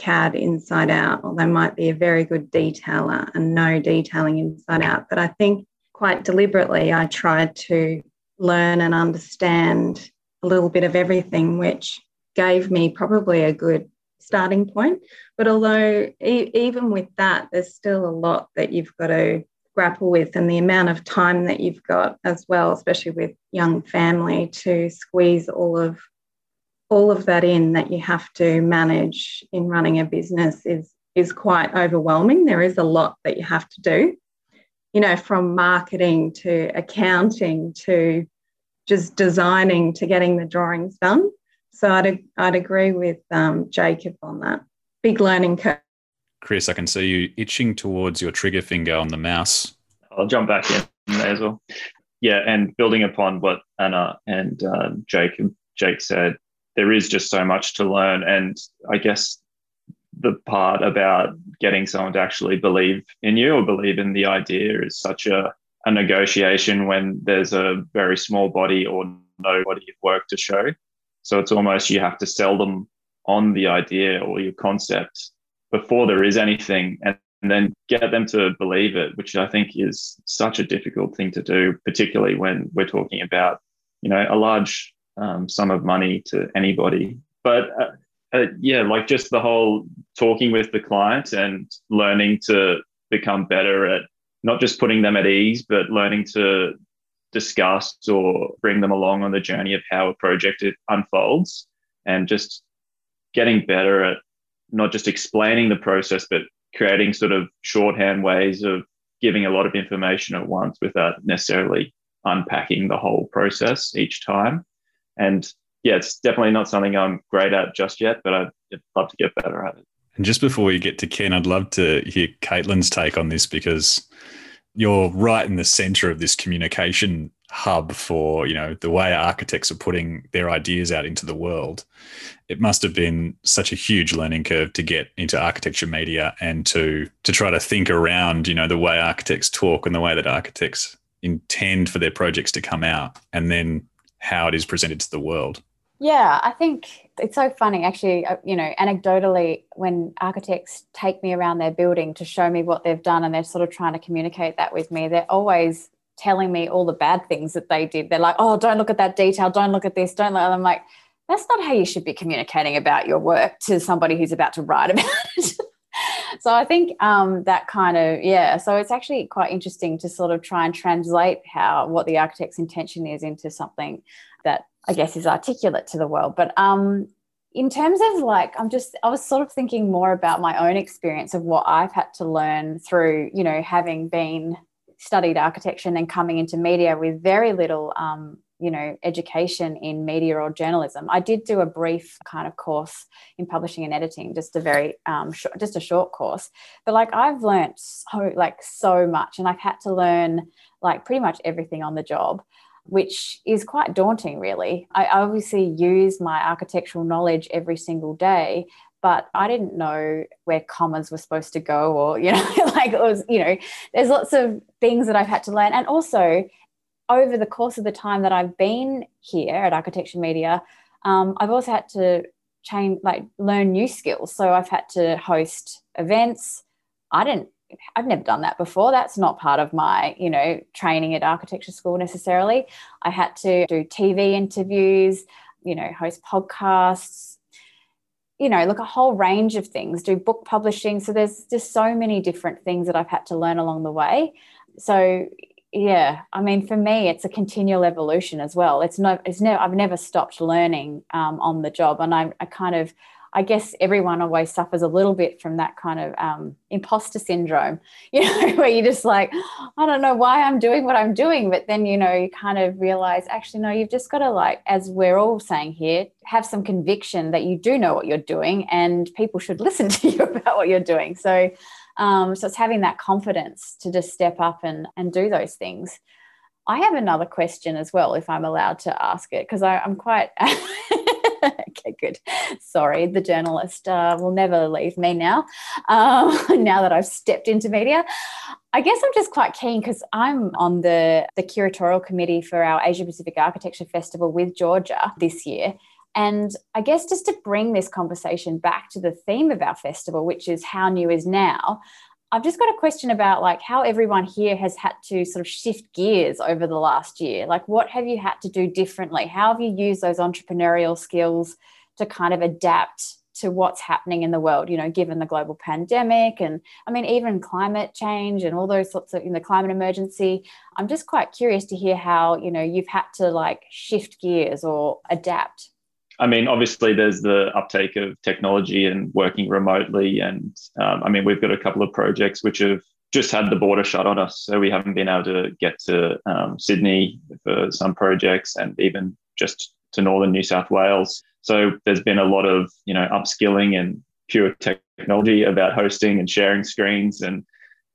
S8: CAD inside out, or they might be a very good detailer and no detailing inside out. But I think quite deliberately, I tried to learn and understand a little bit of everything, which gave me probably a good starting point. But although, e- even with that, there's still a lot that you've got to grapple with, and the amount of time that you've got as well, especially with young family, to squeeze all of all of that in that you have to manage in running a business is is quite overwhelming. There is a lot that you have to do, you know, from marketing to accounting to just designing to getting the drawings done. So I'd, I'd agree with um, Jacob on that. Big learning curve.
S2: Chris, I can see you itching towards your trigger finger on the mouse.
S5: I'll jump back in there as well. Yeah, and building upon what Anna and uh, Jake Jake said, there is just so much to learn, and I guess the part about getting someone to actually believe in you or believe in the idea is such a, a negotiation when there's a very small body or no body of work to show. So it's almost you have to sell them on the idea or your concept before there is anything and, and then get them to believe it, which I think is such a difficult thing to do, particularly when we're talking about, you know, a large um, sum of money to anybody. But uh, uh, yeah, like just the whole talking with the client and learning to become better at not just putting them at ease, but learning to discuss or bring them along on the journey of how a project unfolds and just getting better at not just explaining the process, but creating sort of shorthand ways of giving a lot of information at once without necessarily unpacking the whole process each time. And yeah, it's definitely not something I'm great at just yet, but I'd love to get better at it.
S2: And just before we get to Ken, I'd love to hear Caitlin's take on this because you're right in the center of this communication hub for you know the way architects are putting their ideas out into the world it must have been such a huge learning curve to get into architecture media and to to try to think around you know the way architects talk and the way that architects intend for their projects to come out and then how it is presented to the world
S6: yeah, I think it's so funny actually, uh, you know, anecdotally, when architects take me around their building to show me what they've done and they're sort of trying to communicate that with me, they're always telling me all the bad things that they did. They're like, oh, don't look at that detail, don't look at this, don't look. I'm like, that's not how you should be communicating about your work to somebody who's about to write about it. so I think um, that kind of yeah. So it's actually quite interesting to sort of try and translate how what the architect's intention is into something that I guess is articulate to the world. But um, in terms of like, I'm just, I was sort of thinking more about my own experience of what I've had to learn through, you know, having been studied architecture and then coming into media with very little um, you know education in media or journalism. I did do a brief kind of course in publishing and editing just a very um, short, just a short course. But like i've learned so like so much and i've had to learn like pretty much everything on the job which is quite daunting really. I obviously use my architectural knowledge every single day but I didn't know where commas were supposed to go, or, you know, like it was, you know, there's lots of things that I've had to learn. And also, over the course of the time that I've been here at Architecture Media, um, I've also had to change, like, learn new skills. So I've had to host events. I didn't, I've never done that before. That's not part of my, you know, training at architecture school necessarily. I had to do TV interviews, you know, host podcasts, you know, look a whole range of things, do book publishing. So there's just so many different things that I've had to learn along the way. So yeah, I mean, for me, it's a continual evolution as well. It's no, it's never, I've never stopped learning um, on the job, and I, I kind of I guess everyone always suffers a little bit from that kind of um, imposter syndrome, you know, where you're just like, I don't know why I'm doing what I'm doing. But then, you know, you kind of realize, actually, no, you've just got to, like, as we're all saying here, have some conviction that you do know what you're doing and people should listen to you about what you're doing. So, um, so it's having that confidence to just step up and, and do those things. I have another question as well, if I'm allowed to ask it, because I'm quite okay, good. Sorry, the journalist uh, will never leave me now. Um, now that I've stepped into media, I guess I'm just quite keen because I'm on the the curatorial committee for our Asia Pacific Architecture Festival with Georgia this year. And I guess just to bring this conversation back to the theme of our festival, which is how new is now, I've just got a question about like how everyone here has had to sort of shift gears over the last year. Like, what have you had to do differently? How have you used those entrepreneurial skills to kind of adapt to what's happening in the world, you know, given the global pandemic and I mean, even climate change and all those sorts of, you know, climate emergency. I'm just quite curious to hear how, you know, you've had to like shift gears or adapt.
S5: I mean, obviously, there's the uptake of technology and working remotely. And um, I mean, we've got a couple of projects which have just had the border shut on us. So we haven't been able to get to um, Sydney for some projects and even just to northern New South Wales. So there's been a lot of, you know, upskilling and pure technology about hosting and sharing screens and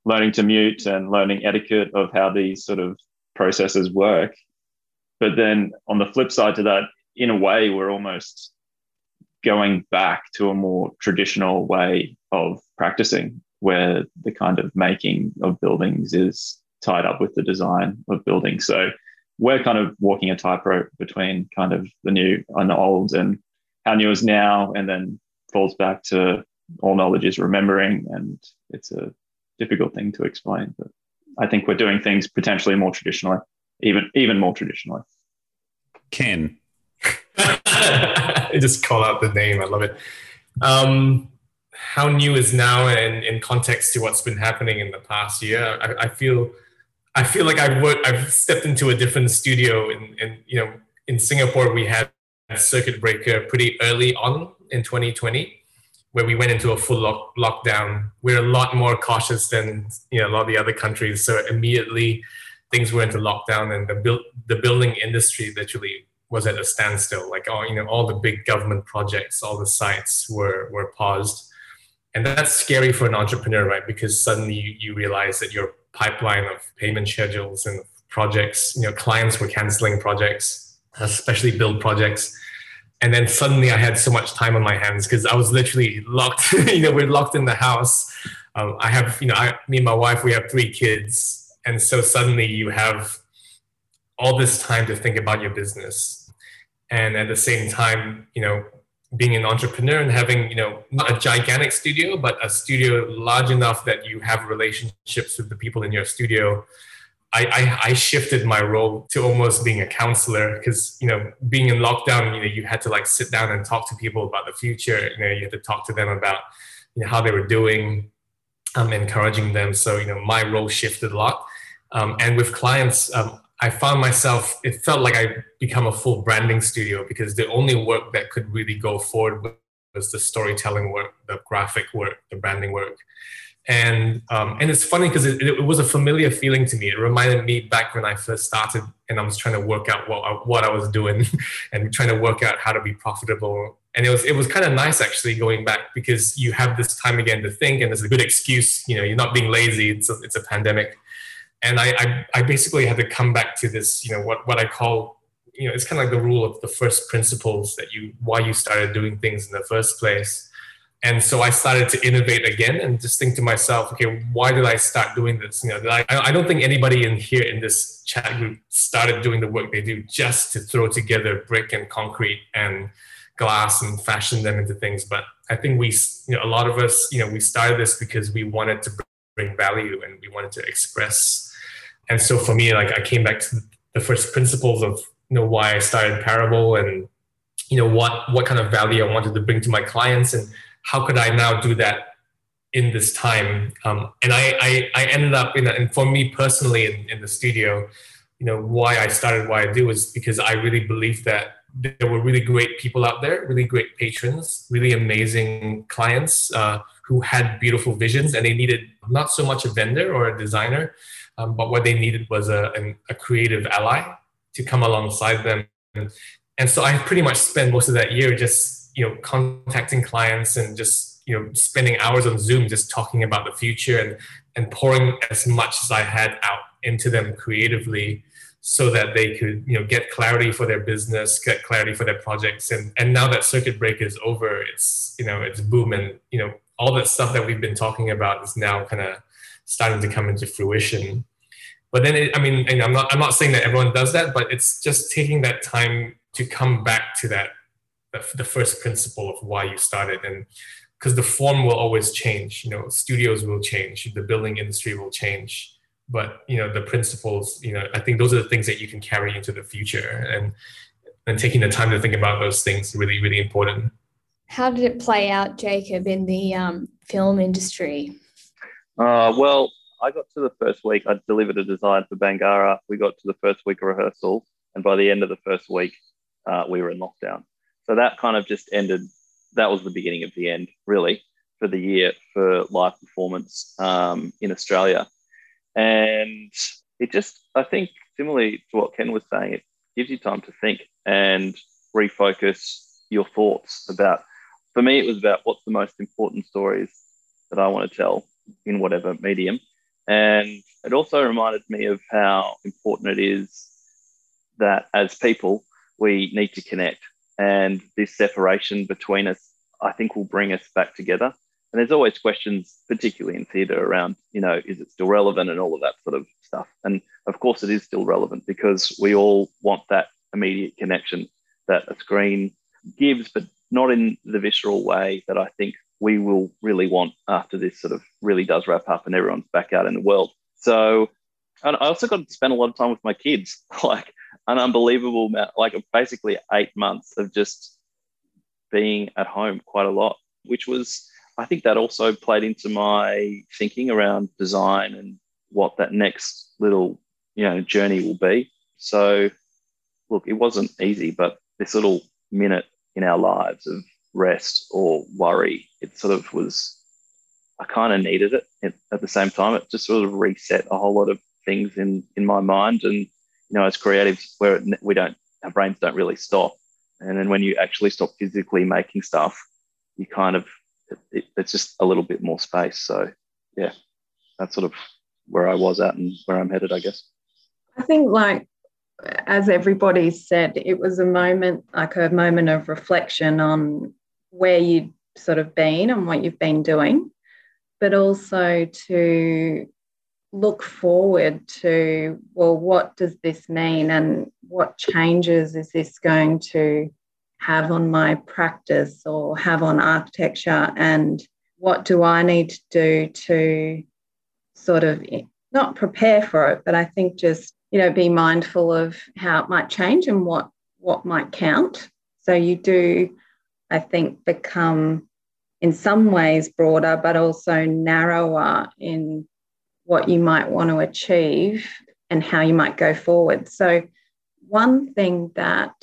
S5: learning to mute and learning etiquette of how these sort of processes work. But then on the flip side to that, in a way, we're almost going back to a more traditional way of practicing where the kind of making of buildings is tied up with the design of buildings. So we're kind of walking a tightrope between kind of the new and the old and how new is now, and then falls back to all knowledge is remembering. And it's a difficult thing to explain, but I think we're doing things potentially more traditionally, even even more traditionally.
S2: Ken,
S3: just call out the name. I love it. Um, how new is now and in context to what's been happening in the past year? I, I feel, I feel like I've worked, I've stepped into a different studio. In, in you know, in Singapore, we had circuit breaker pretty early on in 2020, where we went into a full lock, lockdown. We're a lot more cautious than you know a lot of the other countries. So immediately, things went into lockdown, and the build, the building industry literally was at a standstill. Like all you know, all the big government projects, all the sites were were paused, and that's scary for an entrepreneur, right? Because suddenly you, you realize that your pipeline of payment schedules and projects, you know, clients were canceling projects, especially build projects. And then suddenly I had so much time on my hands because I was literally locked. you know, we're locked in the house. Um, I have, you know, I, me and my wife, we have three kids, and so suddenly you have all this time to think about your business and at the same time you know being an entrepreneur and having you know not a gigantic studio but a studio large enough that you have relationships with the people in your studio I, I, I shifted my role to almost being a counselor. Because you know being in lockdown you know you had to like sit down and talk to people about the future. You know you had to talk to them about you know how they were doing um, encouraging them. So you know my role shifted a lot. Um, and with clients um, I found myself, it felt like I become a full branding studio because the only work that could really go forward was the storytelling work, the graphic work, the branding work. and um, and it's funny because it, it, was a familiar feeling to me. It reminded me back when I first started, and I was trying to work out what I, what I was doing, and trying to work out how to be profitable. And it was it was kind of nice actually going back because you have this time again to think, and there's a good excuse. You know, you're not being lazy. It's a, it's a pandemic, and I, I I basically had to come back to this. You know, what what I call you know, it's kind of like the rule of the first principles that you why you started doing things in the first place and so I started to innovate again and just think to myself, okay, why did I start doing this? You know, I, I don't think anybody in here in this chat group started doing the work they do just to throw together brick and concrete and glass and fashion them into things. But I think we, you know, a lot of us, you know, we started this because we wanted to bring value and we wanted to express. And so for me, like I came back to the first principles of, you know, why I started Parable and, you know, what, what kind of value I wanted to bring to my clients and how could I now do that in this time? Um, and I, I, I, ended up in, and for me personally in, in the studio, you know, why I started why I do is because I really believe that there were really great people out there, really great patrons, really amazing clients uh, who had beautiful visions, and they needed not so much a vendor or a designer, um, but what they needed was a, an, a creative ally to come alongside them. And, and so I pretty much spent most of that year just you know contacting clients and just you know spending hours on zoom just talking about the future and and pouring as much as i had out into them creatively so that they could you know get clarity for their business get clarity for their projects and and now that circuit breaker is over it's you know it's boom and you know all that stuff that we've been talking about is now kind of starting to come into fruition. But then it, i mean i'm not i'm not saying that everyone does that but it's just taking that time to come back to that the, first principle of why you started. And because the form will always change you know studios will change the building industry will change. But you know the principles you know i think those are the things that you can carry into the future. And and taking the time to think about those things really really important.
S4: How did it play out jacob in the um, film industry
S7: uh, well i got to the first week i delivered a design for Bangarra. we got to the first week of rehearsal and by the end of the first week uh, we were in lockdown so that kind of just ended. That was the beginning of the end, really, for the year for live performance um, in Australia. And it just, I think, similarly to what Ken was saying, it gives you time to think and refocus your thoughts about. For me, it was about what's the most important stories that I want to tell in whatever medium. And it also reminded me of how important it is that as people, we need to connect and this separation between us, I think, will bring us back together. And there's always questions, particularly in theatre, around, you know, is it still relevant and all of that sort of stuff. And of course, it is still relevant because we all want that immediate connection that a screen gives, but not in the visceral way that I think we will really want after this sort of really does wrap up and everyone's back out in the world. So, and I also got to spend a lot of time with my kids. Like, an unbelievable amount, like basically eight months of just being at home quite a lot, which was, I think that also played into my thinking around design and what that next little, you know, journey will be. So, look, it wasn't easy, but this little minute in our lives of rest or worry, it sort of was, I kind of needed it at the same time. It just sort of reset a whole lot of things in, in my mind and you know, as creatives, where we don't, our brains don't really stop. And then when you actually stop physically making stuff, you kind of, it, it's just a little bit more space. So, yeah, that's sort of where I was at and where I'm headed, I guess.
S8: I think, like, as everybody said, it was a moment, like a moment of reflection on where you'd sort of been and what you've been doing, but also to look forward to well what does this mean and what changes is this going to have on my practice or have on architecture? And what do i need to do to sort of not prepare for it but i think just you know be mindful of how it might change and what what might count. So you do i think become in some ways broader but also narrower in what you might want to achieve and how you might go forward. So, one thing that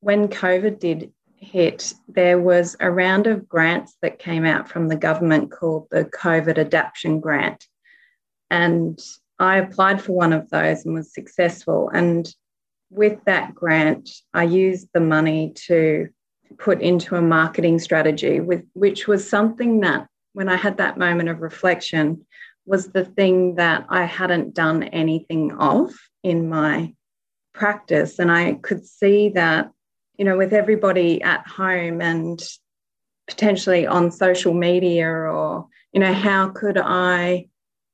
S8: when COVID did hit, there was a round of grants that came out from the government called the COVID Adaptation Grant. And I applied for one of those and was successful. And with that grant, I used the money to put into a marketing strategy, with, which was something that, when I had that moment of reflection, was the thing that I hadn't done anything of in my practice. And I could see that, you know, with everybody at home and potentially on social media or, you know, how could I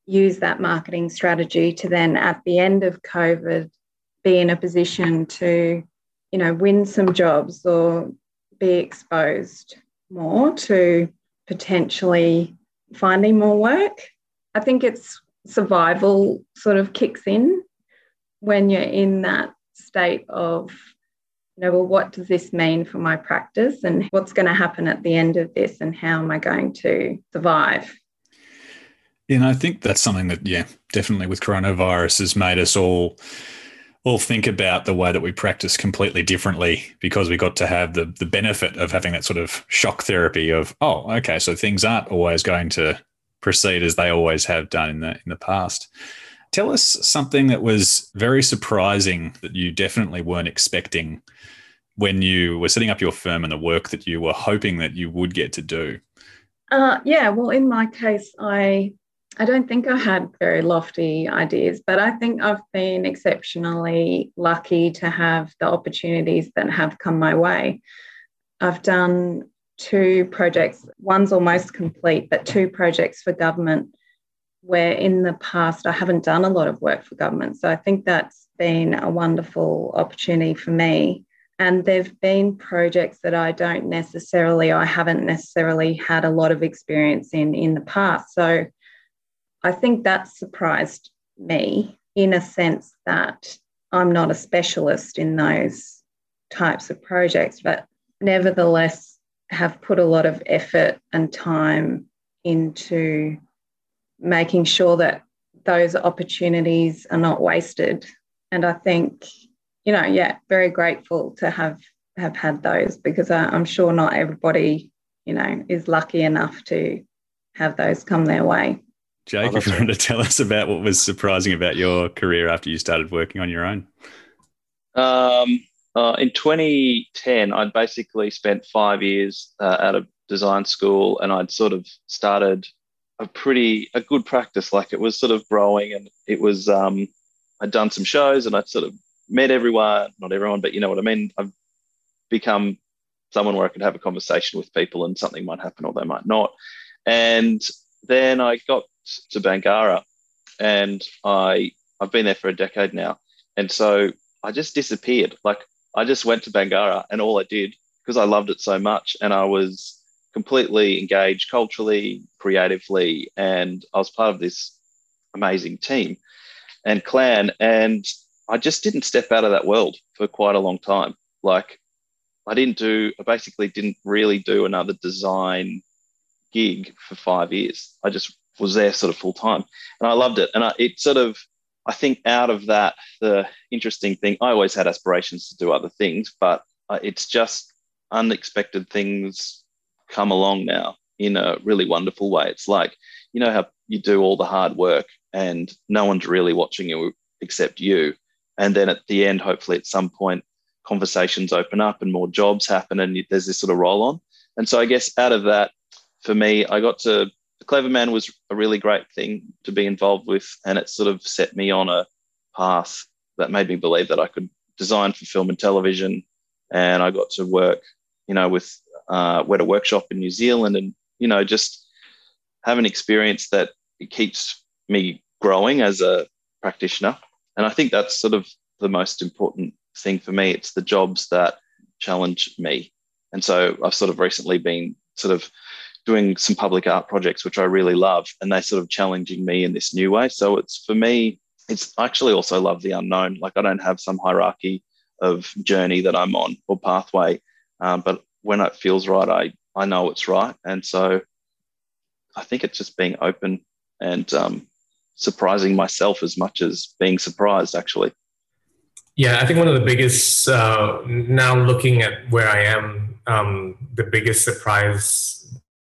S8: use that marketing strategy to then at the end of COVID be in a position to, you know, win some jobs or be exposed more to potentially finding more work. I think it's survival sort of kicks in when you're in that state of, you know, well, what does this mean for my practice and what's going to happen at the end of this and how am I going to survive?
S2: And I think that's something that, yeah, definitely with coronavirus has made us all all think about the way that we practice completely differently because we got to have the the benefit of having that sort of shock therapy of, oh, okay, so things aren't always going to proceed as they always have done in the in the past. Tell us something that was very surprising that you definitely weren't expecting when you were setting up your firm and the work that you were hoping that you would get to do.
S8: Uh, yeah, well, in my case, I I don't think I had very lofty ideas, but I think I've been exceptionally lucky to have the opportunities that have come my way. I've done two projects, one's almost complete, but two projects for government where in the past I haven't done a lot of work for government. So I think that's been a wonderful opportunity for me. And there've been projects that I don't necessarily, I haven't necessarily had a lot of experience in in the past. So I think that surprised me in a sense that I'm not a specialist in those types of projects, but nevertheless have put a lot of effort and time into making sure that those opportunities are not wasted. And I think, you know, yeah, very grateful to have have had those because I, I'm sure not everybody, you know, is lucky enough to have those come their way.
S2: Jake, oh, if you wanted to tell us about what was surprising about your career after you started working on your own.
S7: Um, uh, in 2010, I'd basically spent five years uh, out of design school, and I'd sort of started a pretty a good practice. Like it was sort of growing, and it was um, I'd done some shows, and I'd sort of met everyone, not everyone, but you know what I mean. I've become someone where I could have a conversation with people, and something might happen or they might not. And then I got to Bangarra, and I I've been there for a decade now, and so I just disappeared. Like I just went to Bangarra, and all I did because I loved it so much, and I was completely engaged culturally, creatively, and I was part of this amazing team and clan, and I just didn't step out of that world for quite a long time. Like I didn't do, I basically didn't really do another design gig for five years. I just was there sort of full time, and I loved it. And I, it sort of, I think, out of that, the interesting thing, I always had aspirations to do other things, but it's just unexpected things come along now in a really wonderful way. It's like you know how you do all the hard work and no one's really watching you except you, and then at the end, hopefully, at some point, conversations open up and more jobs happen, and there's this sort of roll on. And so I guess out of that, for me, I got to the Cleverman was a really great thing to be involved with, and it sort of set me on a path that made me believe that I could design for film and television. And I got to work, you know, with uh, Weta Workshop in New Zealand, and you know, just have an experience that it keeps me growing as a practitioner. And I think that's sort of the most important thing for me. It's the jobs that challenge me. And so I've sort of recently been sort of doing some public art projects, which I really love, and they're sort of challenging me in this new way. So it's for me, it's actually also love the unknown. Like I don't have some hierarchy of journey that I'm on or pathway, um, but when it feels right, I I know it's right, and so I think it's just being open and um, surprising myself as much as being surprised, actually.
S3: Yeah, I think one of the biggest uh, now looking at where I am um, the biggest surprise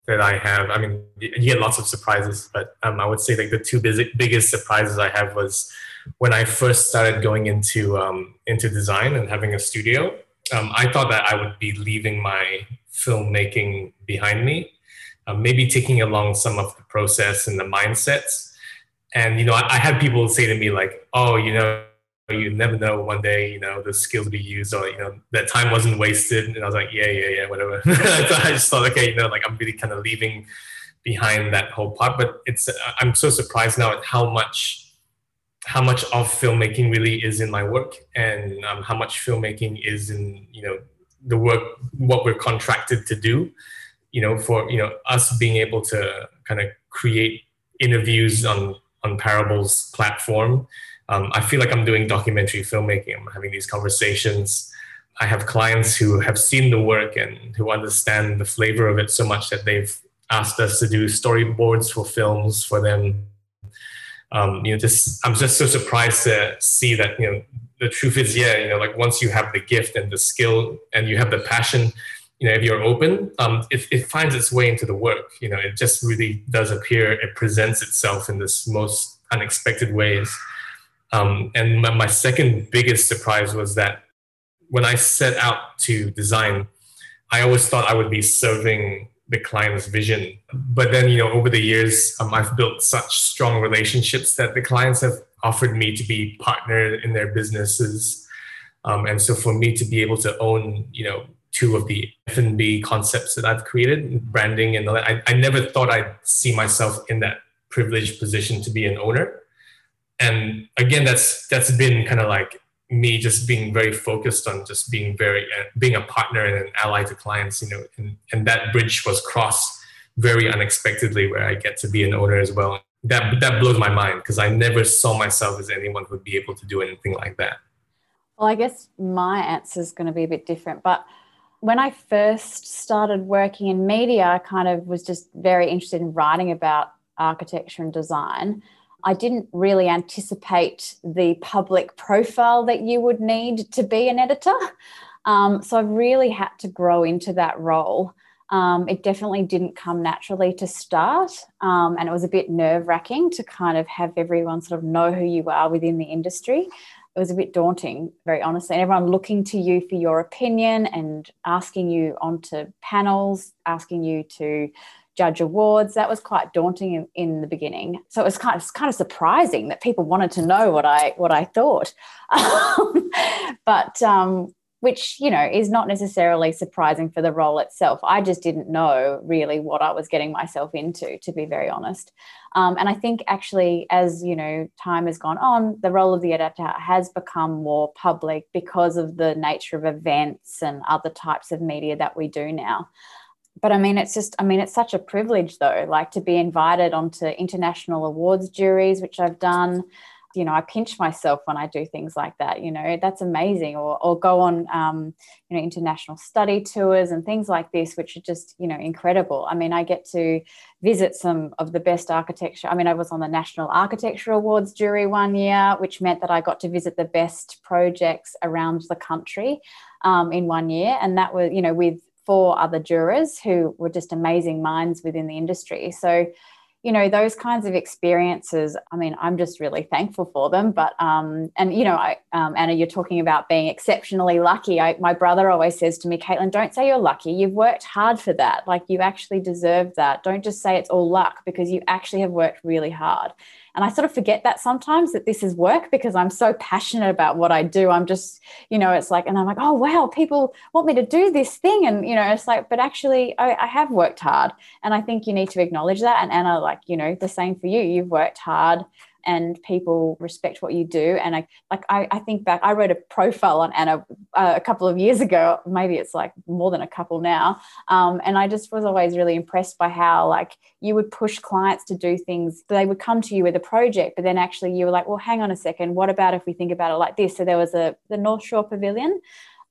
S3: that I have. I mean, you get lots of surprises, but um, I would say like the two biggest surprises I have was when I first started going into um, into design and having a studio. Um, I thought that I would be leaving my filmmaking behind me, uh, maybe taking along some of the process and the mindsets. And you know, I, I had people say to me like, "Oh, you know." You never know one day you know the skills be used or you know that time wasn't wasted. And i was like yeah yeah yeah whatever. So i just thought okay you know like i'm really kind of leaving behind that whole part. But it's i'm so surprised now at how much how much of filmmaking really is in my work and um, how much filmmaking is in you know the work what we're contracted to do you know for you know us being able to kind of create interviews on on parables platform um, I feel like I'm doing documentary filmmaking. I'm having these conversations. I have clients who have seen the work and who understand the flavor of it so much that they've asked us to do storyboards for films for them. Um, you know, just I'm just so surprised to see that you know the truth is, yeah, you know, like once you have the gift and the skill and you have the passion, you know, if you're open, um, it, it finds its way into the work. You know, it just really does appear. It presents itself in this most unexpected ways. Um, and my, my second biggest surprise was that when I set out to design, I always thought I would be serving the client's vision. But then, you know, over the years, um, I've built such strong relationships that the clients have offered me to be partner in their businesses. Um, and so for me to be able to own, you know, two of the F&B concepts that I've created, branding and all that, I, I never thought I'd see myself in that privileged position to be an owner and again that's that's been kind of like me just being very focused on just being very uh, being a partner and an ally to clients you know and, and that bridge was crossed very unexpectedly where i get to be an owner as well. That that blows my mind because i never saw myself as anyone who would be able to do anything like that.
S6: Well i guess my answer is going to be a bit different but when i first started working in media i kind of was just very interested in writing about architecture and design I didn't really anticipate the public profile that you would need to be an editor. Um, so I've really had to grow into that role. Um, it definitely didn't come naturally to start. Um, and it was a bit nerve wracking to kind of have everyone sort of know who you are within the industry. It was a bit daunting, very honestly. And everyone looking to you for your opinion and asking you onto panels, asking you to judge awards. That was quite daunting in, in, the beginning. So it was kind of kind of surprising that people wanted to know what I what I thought. but um, which you know is not necessarily surprising for the role itself. I just didn't know really what I was getting myself into, to be very honest. Um, and I think actually, as you know, time has gone on, the role of the editor has become more public because of the nature of events and other types of media that we do now but I mean, it's just, I mean, it's such a privilege though, like to be invited onto international awards juries, which I've done. You know, I pinch myself when I do things like that. You know, that's amazing. Or, or go on, um, you know, international study tours and things like this, which are just, you know, incredible. I mean, I get to visit some of the best architecture. I mean, I was on the National Architecture Awards jury one year, which meant that I got to visit the best projects around the country um, in one year, and that was, you know, with four other jurors who were just amazing minds within the industry. So, you know, those kinds of experiences, I mean, I'm just really thankful for them. But, um, and, you know, I, um, Anna, you're talking about being exceptionally lucky. I, my brother always says to me, Katelin, don't say you're lucky. You've worked hard for that. Like, you actually deserve that. Don't just say it's all luck because you actually have worked really hard. And I sort of forget that sometimes that this is work because I'm so passionate about what I do. I'm just, you know, it's like, and I'm like, oh, wow, people want me to do this thing. And, you know, it's like, but actually, I, I have worked hard. And I think you need to acknowledge that. And Anna, like, you know, the same for you. You've worked hard and people respect what you do. And I like I, I think back, I wrote a profile on Anna uh, a couple of years ago. Maybe it's like more than a couple now. Um, and I just was always really impressed by how like you would push clients to do things. They would come to you with a project, but then actually you were like, well, hang on a second. What about if we think about it like this? So there was a the North Shore Pavilion.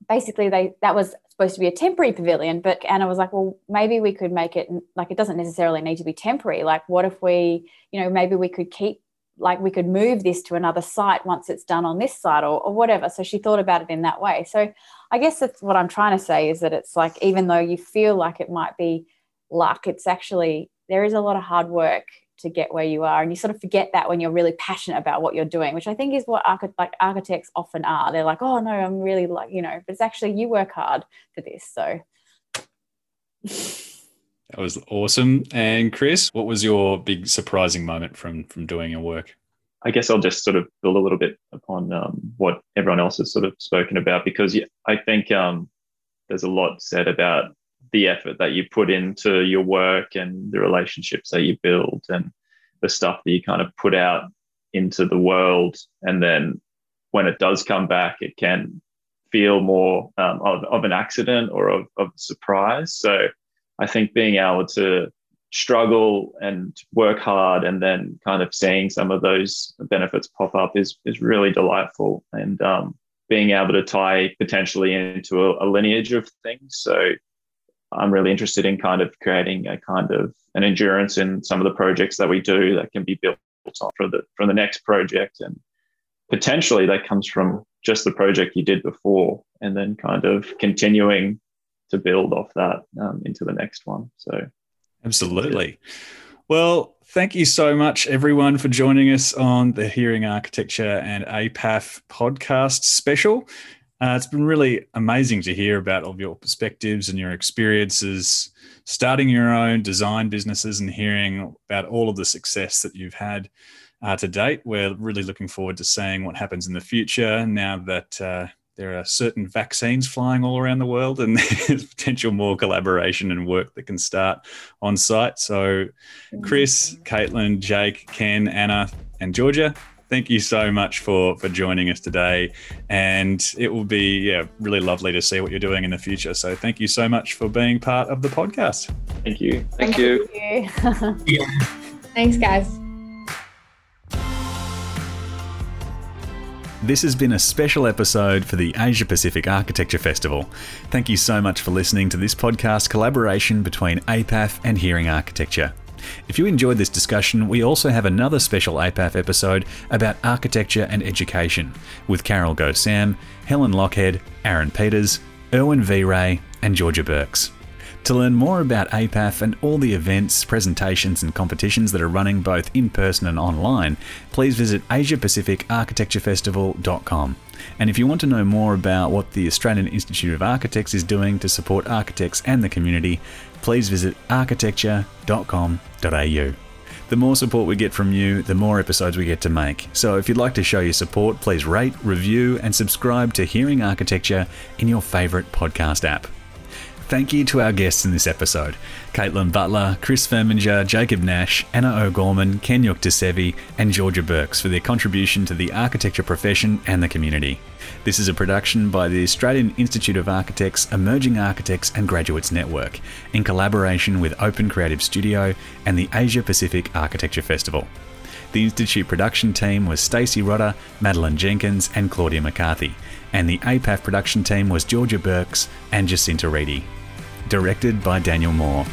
S6: Basically, they that was supposed to be a temporary pavilion, but Anna was like, well, maybe we could make it like it doesn't necessarily need to be temporary. Like, what if we, you know, maybe we could keep like we could move this to another site once it's done on this site or, or whatever. So she thought about it in that way. So I guess that's what I'm trying to say is that it's like, even though you feel like it might be luck, it's actually, there is a lot of hard work to get where you are and you sort of forget that when you're really passionate about what you're doing which i think is what archi- like architects often are they're like oh no i'm really like you know but it's actually you work hard for this so
S1: that was awesome and chris what was your big surprising moment from from doing your work
S5: i guess i'll just sort of build a little bit upon um, what everyone else has sort of spoken about because i think um, there's a lot said about the effort that you put into your work and the relationships that you build and the stuff that you kind of put out into the world. And then when it does come back, it can feel more um, of, of an accident or of, of surprise. So I think being able to struggle and work hard and then kind of seeing some of those benefits pop up is, is really delightful. And um, being able to tie potentially into a, a lineage of things. So I'm really interested in kind of creating a kind of an endurance in some of the projects that we do that can be built on the from the next project and potentially that comes from just the project you did before and then kind of continuing to build off that um, into the next one. So
S1: absolutely. Well thank you so much everyone for joining us on the hearing architecture and apaf podcast special. Uh, it's been really amazing to hear about all of your perspectives and your experiences starting your own design businesses and hearing about all of the success that you've had uh, to date. We're really looking forward to seeing what happens in the future now that uh, there are certain vaccines flying all around the world and there's potential more collaboration and work that can start on site. So, Chris, Katelin, Jake, Ken, Anna, and Georgia, thank you so much for for joining us today. And it will be yeah really lovely to see what you're doing in the future. So thank you so much for being part of the podcast.
S5: Thank you.
S7: Thank, thank you,
S4: you. thanks guys
S1: This has been a special episode for the Asia Pacific Architecture Festival. Thank you so much for listening to this podcast collaboration between APAF and Hearing Architecture. If you enjoyed this discussion, we also have another special APAF episode about architecture and education with Carroll Go-Sam, Helen Lochhead, Aaron Peters, Erwin V. Ray, and Georgia Burks. To learn more about APAF and all the events, presentations, and competitions that are running both in person and online, please visit AsiaPacificArchitectureFestival.com. And if you want to know more about what the Australian Institute of Architects is doing to support architects and the community, please visit architecture.com.au. The more support we get from you, the more episodes we get to make. So if you'd like to show your support, please rate, review, and subscribe to Hearing Architecture in your favourite podcast app. Thank you to our guests in this episode Katelin Butler, Chris Firminger, Jacob Nash, Anna O'Gorman, Ken Yuktasevi, and Georgia Burks for their contribution to the architecture profession and the community. This is a production by the Australian Institute of Architects, Emerging Architects and Graduates Network in collaboration with Open Creative Studio and the Asia Pacific Architecture Festival. The Institute production team was Stacey Rodder, Madeline Jenkins, and Claudia McCarthy, and the APAF production team was Georgia Burks and Jacinta Reedy directed by Daniel Moore.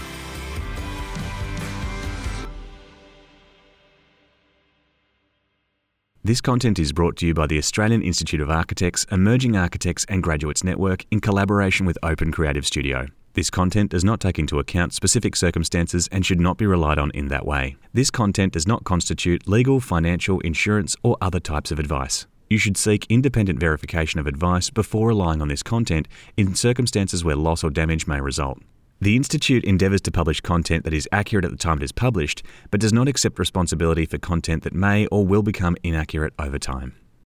S1: This content is brought to you by the Australian Institute of Architects, Emerging Architects and Graduates Network in collaboration with Open Creative Studio. This content does not take into account specific circumstances and should not be relied on in that way. This content does not constitute legal, financial, insurance, or other types of advice. You should seek independent verification of advice before relying on this content in circumstances where loss or damage may result. The Institute endeavours to publish content that is accurate at the time it is published, but does not accept responsibility for content that may or will become inaccurate over time.